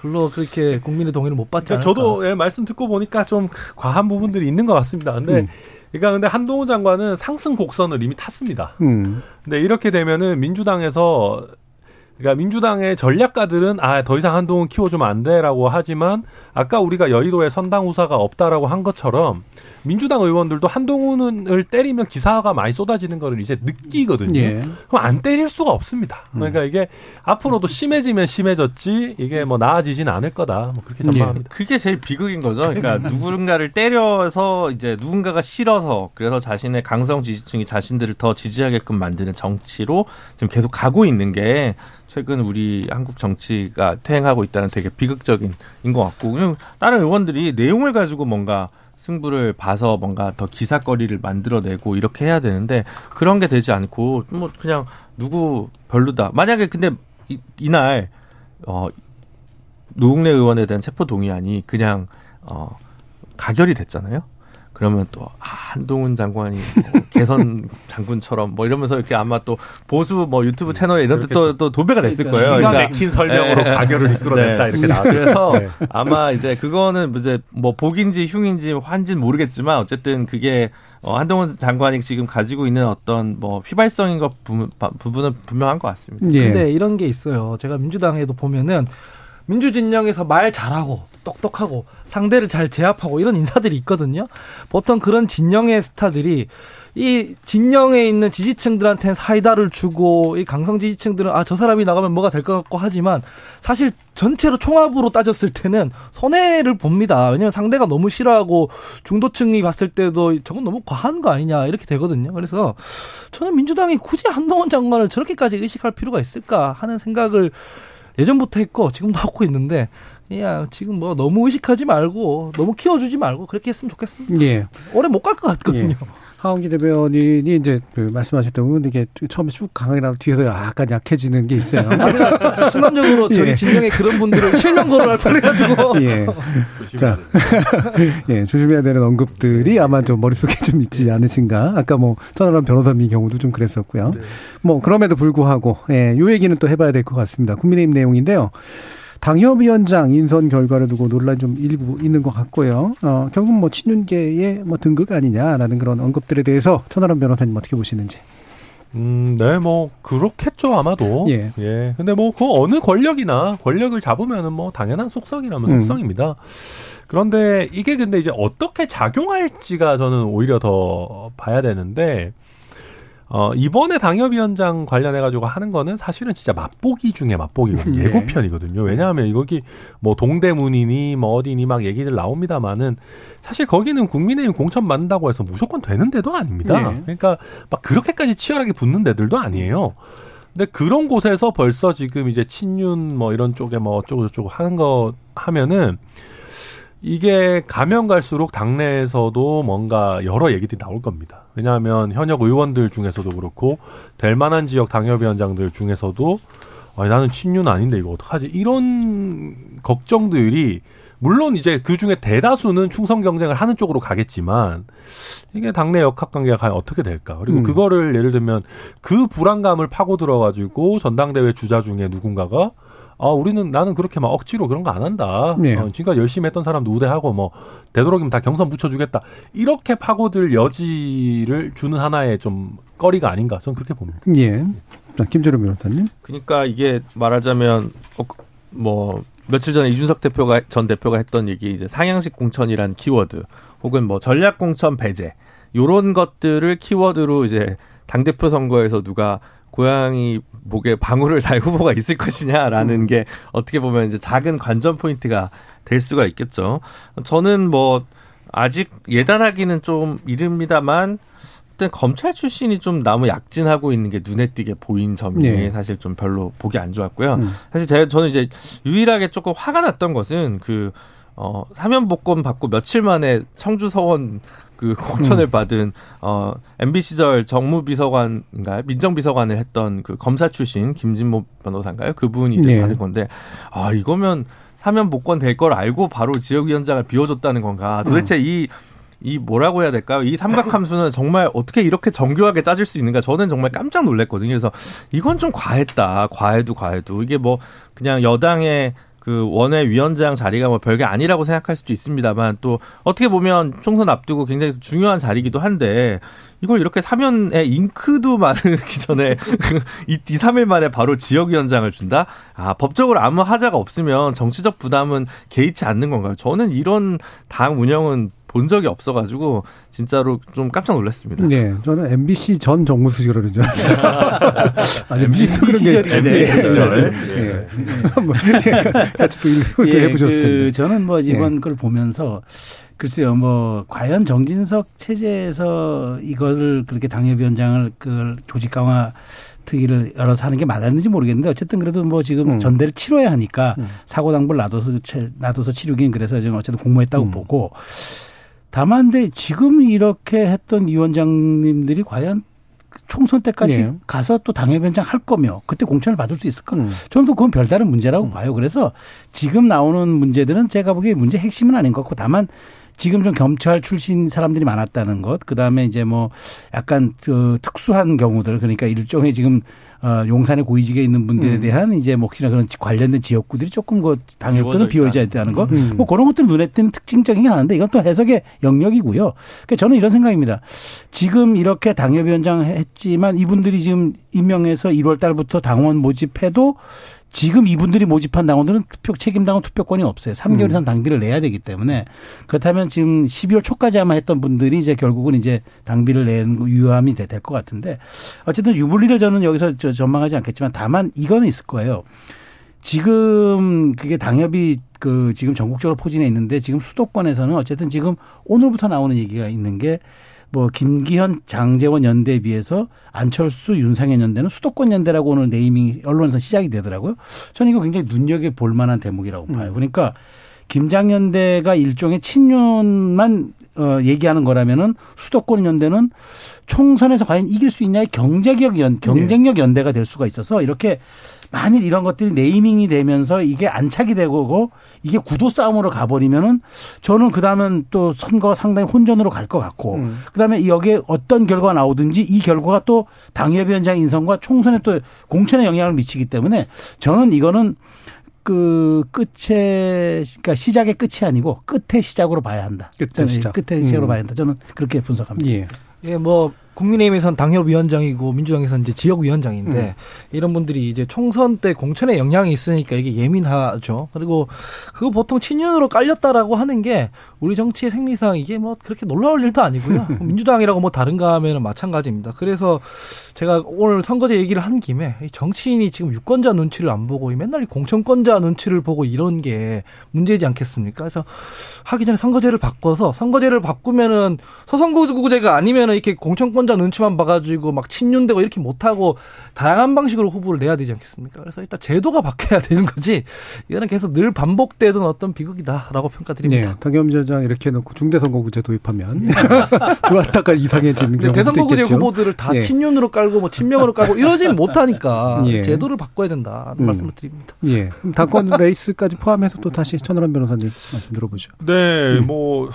별로 그렇게 국민의 동의를 못 받지 그러니까. 저도 예, 말씀 듣고 보니까 좀 과한 부분들이 있는 것 같습니다. 근데 음. 그러니까 근데 한동훈 장관은 상승 곡선을 이미 탔습니다. 음. 근데 이렇게 되면은 민주당에서 그러니까 민주당의 전략가들은 아 더 이상 한동훈 키워주면 안 돼라고 하지만 아까 우리가 여의도에 선당 후사가 없다라고 한 것처럼 민주당 의원들도 한동훈을 때리면 기사가 많이 쏟아지는 거를 이제 느끼거든요. 예. 그럼 안 때릴 수가 없습니다. 그러니까 이게 앞으로도 심해지면 심해졌지 이게 뭐 나아지진 않을 거다. 뭐 그렇게 전망합니다. 그게 제일 비극인 거죠. 그러니까 누군가를 때려서 이제 누군가가 싫어서 그래서 자신의 강성 지지층이 자신들을 더 지지하게끔 만드는 정치로 지금 계속 가고 있는 게 최근 우리 한국 정치가 퇴행하고 있다는 되게 비극적인 인것 같고 그냥 다른 의원들이 내용을 가지고 뭔가 승부를 봐서 뭔가 더 기사거리를 만들어내고 이렇게 해야 되는데 그런 게 되지 않고 뭐 그냥 누구 별로다. 만약에 근데 이, 이날 어 노웅래 의원에 대한 체포 동의안이 그냥 어 가결이 됐잖아요. 그러면 또 아, 한동훈 장관이 뭐 개선 장군처럼 뭐 이러면서 이렇게 아마 또 보수 뭐 유튜브 채널에 이런 데 또 또 도배가 됐을 거예요. 기가 그러니까 막힌 설명으로 예, 예. 가결을 이끌어냈다 네. 이렇게 나왔죠. 그래서 네. 아마 이제 그거는 이제 뭐 복인지 흉인지 환지는 모르겠지만 어쨌든 그게 어, 한동훈 장관이 지금 가지고 있는 어떤 뭐 휘발성인 것 부분, 부분은 분명한 것 같습니다. 예. 근데 이런 게 있어요. 제가 민주당에도 보면은 민주 진영에서 말 잘하고 똑똑하고 상대를 잘 제압하고 이런 인사들이 있거든요. 보통 그런 진영의 스타들이 이 진영에 있는 지지층들한테는 사이다를 주고 이 강성 지지층들은 아 저 사람이 나가면 뭐가 될 것 같고 하지만 사실 전체로 총합으로 따졌을 때는 손해를 봅니다. 왜냐하면 상대가 너무 싫어하고 중도층이 봤을 때도 저건 너무 과한 거 아니냐 이렇게 되거든요. 그래서 저는 민주당이 굳이 한동훈 장관을 저렇게까지 의식할 필요가 있을까 하는 생각을 예전부터 했고 지금도 하고 있는데 야 지금 뭐 너무 의식하지 말고 너무 키워주지 말고 그렇게 했으면 좋겠습니다. 예. 오래 못 갈 것 같거든요. 예. 하원기 대변인이 이제 그 말씀하셨던 부분 이게 처음에 쭉 강하게 나도 뒤에서 약간 약해지는 게 있어요. 아, 순간적으로 저희 예. 진영에 그런 분들을 실명 거론할 뻔해가지고 예. 자, 예, 조심해야 되는 언급들이 아마 좀 머릿속에 좀 있지 않으신가. 아까 뭐, 천하람 변호사님 경우도 좀 그랬었고요. 뭐, 그럼에도 불구하고, 예, 요 얘기는 또 해봐야 될 것 같습니다. 국민의힘 내용인데요. 당협위원장 인선 결과를 두고 논란이 좀 일부 있는 것 같고요. 어, 결국 뭐, 친윤계의 뭐 등극 아니냐라는 그런 언급들에 대해서 천하람 변호사님 어떻게 보시는지. 음, 네, 뭐 그렇겠죠 아마도. 예. 예. 근데 뭐 그 어느 권력이나 권력을 잡으면은 뭐 당연한 속성이라면 음. 속성입니다. 그런데 이게 근데 이제 어떻게 작용할지가 저는 오히려 더 봐야 되는데 어 이번에 당협위원장 관련해 가지고 하는 거는 사실은 진짜 맛보기 중에 맛보기거든요. 네. 예고편이거든요. 왜냐하면 이거기 뭐 동대문이니 뭐 어디니 막 얘기들 나옵니다만은 사실 거기는 국민의힘 공천 받는다고 해서 무조건 되는 데도 아닙니다. 네. 그러니까 막 그렇게까지 치열하게 붙는 데들도 아니에요. 근데 그런 곳에서 벌써 지금 이제 친윤 뭐 이런 쪽에 뭐 어쩌고 저쩌고 하는 거 하면은 이게 가면 갈수록 당내에서도 뭔가 여러 얘기들이 나올 겁니다. 왜냐하면 현역 의원들 중에서도 그렇고 될 만한 지역 당협위원장들 중에서도 아니, 나는 친윤 아닌데 이거 어떡하지? 이런 걱정들이 물론 이제 그 중에 대다수는 충성 경쟁을 하는 쪽으로 가겠지만 이게 당내 역학 관계가 과연 어떻게 될까? 그리고 음. 그거를 예를 들면 그 불안감을 파고 들어가지고 전당대회 주자 중에 누군가가 아 우리는 나는 그렇게 막 억지로 그런 거 안 한다. 네. 어, 지금까지 열심히 했던 사람도 우대하고 뭐 되도록이면 다 경선 붙여주겠다. 이렇게 파고들 여지를 주는 하나의 좀 거리가 아닌가 저는 그렇게 봅니다. 예. 자, 김주름 변호사님. 그러니까 이게 말하자면 어, 뭐 며칠 전에 이준석 대표가 전 대표가 했던 얘기 이제 상향식 공천이란 키워드 혹은 뭐 전략 공천 배제 요런 것들을 키워드로 이제 당 대표 선거에서 누가 고양이 목에 방울을 달 후보가 있을 것이냐라는 게 어떻게 보면 이제 작은 관전 포인트가 될 수가 있겠죠. 저는 뭐 아직 예단하기는 좀 이릅니다만 일단 검찰 출신이 좀 너무 약진하고 있는 게 눈에 띄게 보인 점이 네. 사실 좀 별로 보기 안 좋았고요. 음. 사실 제가 저는 이제 유일하게 조금 화가 났던 것은 그 어, 사면 복권 받고 며칠 만에 청주 서원 그 공천을 받은 어 MB 시절 정무비서관인가요? 민정비서관을 했던 그 검사 출신 김진모 변호사인가요? 그분이 이제 네. 받은 건데 아 이거면 사면 복권 될 걸 알고 바로 지역위원장을 비워줬다는 건가? 도대체 이이 뭐라고 해야 될까요? 이 삼각함수는 정말 어떻게 이렇게 정교하게 짜질 수 있는가? 저는 정말 깜짝 놀랐거든요. 그래서 이건 좀 과했다. 과해도 과해도 이게 뭐 그냥 여당의 그 원외 위원장 자리가 뭐 별게 아니라고 생각할 수도 있습니다만 또 어떻게 보면 총선 앞두고 굉장히 중요한 자리이기도 한데 이걸 이렇게 사면에 잉크도 마르기 전에 이, 이 3일 만에 바로 지역위원장을 준다? 아, 법적으로 아무 하자가 없으면 정치적 부담은 개의치 않는 건가요? 저는 이런 당 운영은 본 적이 없어가지고 진짜로 좀 깜짝 놀랐습니다. 네, 저는 MBC 전 정무수석이라는 줄 알았어요. 아니, MBC 그런 게. 예. 시절. 예. 뭐, 같이 또또 예, 해보셨을 그 텐데. 저는 뭐 이번 걸 보면서 글쎄요, 뭐 과연 정진석 체제에서 이것을 그렇게 당협위원장을 그 조직 강화 특위를 열어서 하는 게 맞았는지 모르겠는데 어쨌든 그래도 뭐 지금 음. 전대를 치러야 하니까 음. 사고 당부를 놔둬서 채- 놔둬서 치르긴 그래서 지금 어쨌든 공모했다고 음. 보고 다만 근데 지금 이렇게 했던 위원장님들이 과연 총선 때까지 네. 가서 또 당협위원장 할 거며 그때 공천을 받을 수 있을까? 음. 저는 또 그건 별다른 문제라고 봐요. 그래서 지금 나오는 문제들은 제가 보기에 문제 핵심은 아닌 것 같고 다만 지금 좀 검찰 출신 사람들이 많았다는 것, 그 다음에 이제 뭐 약간 그 특수한 경우들, 그러니까 일종의 지금 어, 용산의 고위직에 있는 분들에 음. 대한 이제 뭐 혹시나 그런 관련된 지역구들이 조금 그 당협도는 비워져 비워져 있다는 거, 음. 뭐 그런 것들 눈에 띄는 특징적이긴 하는데 이건 또 해석의 영역이고요. 그러니까 저는 이런 생각입니다. 지금 이렇게 당협위원장 했지만 이분들이 지금 임명해서 1월 달부터 당원 모집해도 지금 이분들이 모집한 당원들은 투표 책임 당원 투표권이 없어요. 3개월 이상 당비를 내야 되기 때문에 그렇다면 지금 12월 초까지 아마 했던 분들이 이제 결국은 이제 당비를 내는 거 유효함이 될 것 같은데 어쨌든 유불리를 저는 여기서 저 전망하지 않겠지만 다만 이거는 있을 거예요. 지금 그게 당협이 그 지금 전국적으로 포진해 있는데 지금 수도권에서는 어쨌든 지금 오늘부터 나오는 얘기가 있는 게 뭐 김기현 장재원 연대에 비해서 안철수 윤상현 연대는 수도권 연대라고 오늘 네이밍 언론에서 시작이 되더라고요. 저는 이거 굉장히 눈여겨 볼 만한 대목이라고 봐요. 그러니까 김장연대가 일종의 친윤만 어 얘기하는 거라면은 수도권 연대는 총선에서 과연 이길 수 있냐의 경제력 연 경쟁력 연대가 될 수가 있어서 이렇게 만일 이런 것들이 네이밍이 되면서 이게 안착이 되고 이게 구도 싸움으로 가버리면은 저는 그 다음은 또 선거가 상당히 혼전으로 갈 것 같고 음. 그 다음에 여기에 어떤 결과가 나오든지 이 결과가 또 당협위원장 인선과 총선에 또 공천에 영향을 미치기 때문에 저는 이거는 그 끝에 그러니까 시작의 끝이 아니고 끝의 시작으로 봐야 한다. 끝의 시작. 끝의 시작으로 음. 봐야 한다. 저는 그렇게 분석합니다. 예. 예, 뭐 국민의힘에선 당협위원장이고 민주당에선 이제 지역위원장인데 음. 이런 분들이 이제 총선 때 공천에 영향이 있으니까 이게 예민하죠. 그리고 그거 보통 친윤으로 깔렸다라고 하는 게 우리 정치의 생리상 이게 뭐 그렇게 놀라울 일도 아니고요. 민주당이라고 뭐 다른가 하면은 마찬가지입니다. 그래서 제가 오늘 선거제 얘기를 한 김에 이 정치인이 지금 유권자 눈치를 안 보고 이 맨날 이 공천권자 눈치를 보고 이런 게 문제지 않겠습니까? 그래서 하기 전에 선거제를 바꿔서 선거제를 바꾸면은 소선거구제가 아니면은 이렇게 공천권 자 눈치만 봐가지고 막 친윤되고 이렇게 못하고 다양한 방식으로 후보를 내야 되지 않겠습니까? 그래서 일단 제도가 바뀌어야 되는 거지 이거는 계속 늘 반복되던 어떤 비극이다라고 평가드립니다. 네, 당협위원장 이렇게 해놓고 중대선거구제 도입하면 좋았다가 이상해지는 경우도 대선거구제 있겠죠. 후보들을 다 예. 친윤으로 깔고 뭐 친명으로 깔고 이러지는 못하니까 예. 제도를 바꿔야 된다는 음. 말씀을 드립니다. 예. 그럼 당권 레이스까지 포함해서 또 다시 천하람 변호사님 말씀 들어보죠. 네, 뭐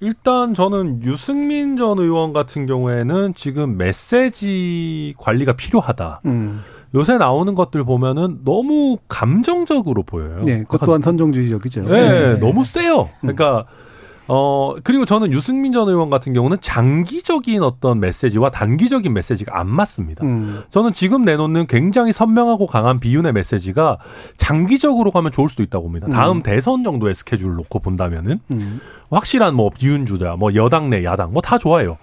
일단 저는 유승민 전 의원 같은 경우에는 지금 메시지 관리가 필요하다. 음. 요새 나오는 것들 보면은 너무 감정적으로 보여요. 네, 그것 또한 선정주의적이죠. 네, 너무 세요. 그러니까 어 그리고 저는 유승민 전 의원 같은 경우는 장기적인 어떤 메시지와 단기적인 메시지가 안 맞습니다. 음. 저는 지금 내놓는 굉장히 선명하고 강한 비윤의 메시지가 장기적으로 가면 좋을 수도 있다고 봅니다. 다음 음. 대선 정도의 스케줄을 놓고 본다면은 음. 확실한 뭐 비윤주자, 뭐 여당 내 야당 뭐 다 좋아요.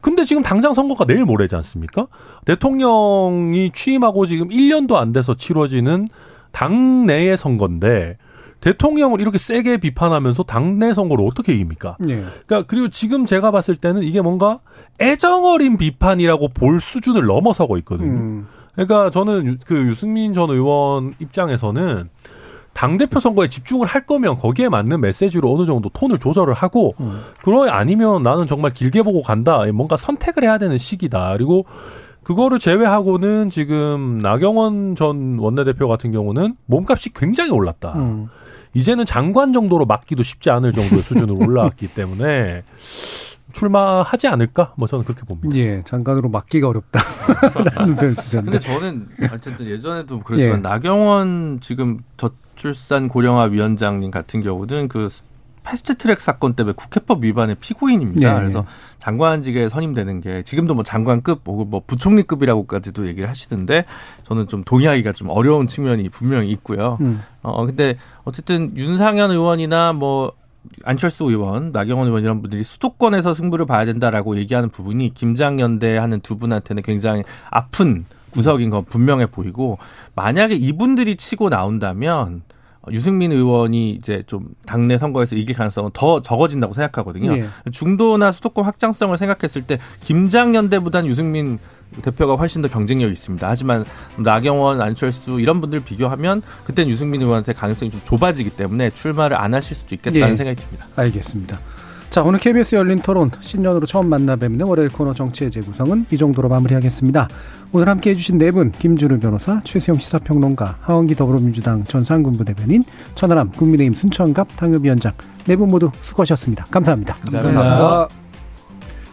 근데 지금 당장 선거가 내일 모레지 않습니까? 대통령이 취임하고 지금 1년도 안 돼서 치러지는 당내의 선거인데 대통령을 이렇게 세게 비판하면서 당내 선거를 어떻게 이깁니까? 예. 그러니까 그리고 지금 제가 봤을 때는 이게 뭔가 애정어린 비판이라고 볼 수준을 넘어서고 있거든요. 음. 그러니까 저는 유- 그 유승민 전 의원 입장에서는 당대표 선거에 집중을 할 거면 거기에 맞는 메시지로 어느 정도 톤을 조절을 하고 음. 그러 아니면 나는 정말 길게 보고 간다. 뭔가 선택을 해야 되는 시기다. 그리고 그거를 제외하고는 지금 나경원 전 원내대표 같은 경우는 몸값이 굉장히 올랐다. 음. 이제는 장관 정도로 맡기도 쉽지 않을 정도의 수준으로 올라왔기 때문에 출마하지 않을까? 뭐 저는 그렇게 봅니다. 예, 장관으로 맡기가 어렵다라는 근데 수준인데. 저는 어쨌든 예전에도 그렇지만 예. 나경원 지금 저출산 고령화 위원장님 같은 경우는 그 패스트트랙 사건 때문에 국회법 위반의 피고인입니다. 예, 그래서 장관직에 선임되는 게 지금도 뭐 장관급 혹은 뭐 부총리급이라고까지도 얘기를 하시던데 저는 좀 동의하기가 좀 어려운 측면이 분명히 있고요. 음. 어 근데 어쨌든 윤상현 의원이나 뭐 안철수 의원, 나경원 의원 이런 분들이 수도권에서 승부를 봐야 된다라고 얘기하는 부분이 김장연대 하는 두 분한테는 굉장히 아픈 구석인 건 분명해 보이고 만약에 이분들이 치고 나온다면 유승민 의원이 이제 좀 당내 선거에서 이길 가능성은 더 적어진다고 생각하거든요. 예. 중도나 수도권 확장성을 생각했을 때 김장연대보다는 유승민 대표가 훨씬 더 경쟁력이 있습니다. 하지만 나경원, 안철수 이런 분들 비교하면 그때는 유승민 의원한테 가능성이 좀 좁아지기 때문에 출마를 안 하실 수도 있겠다는 예. 생각이 듭니다. 알겠습니다. 자, 오늘 KBS 열린 토론 신년으로 처음 만나 뵙는 월요일 코너 정치의 재구성은 이 정도로 마무리하겠습니다. 오늘 함께 해주신 네 분, 김주루 변호사, 최수영 시사평론가, 하원기 더불어민주당 전상군 부 대변인, 천하람 국민의힘 순천갑 당협위원장 네 분 모두 수고하셨습니다. 감사합니다. 감사합니다.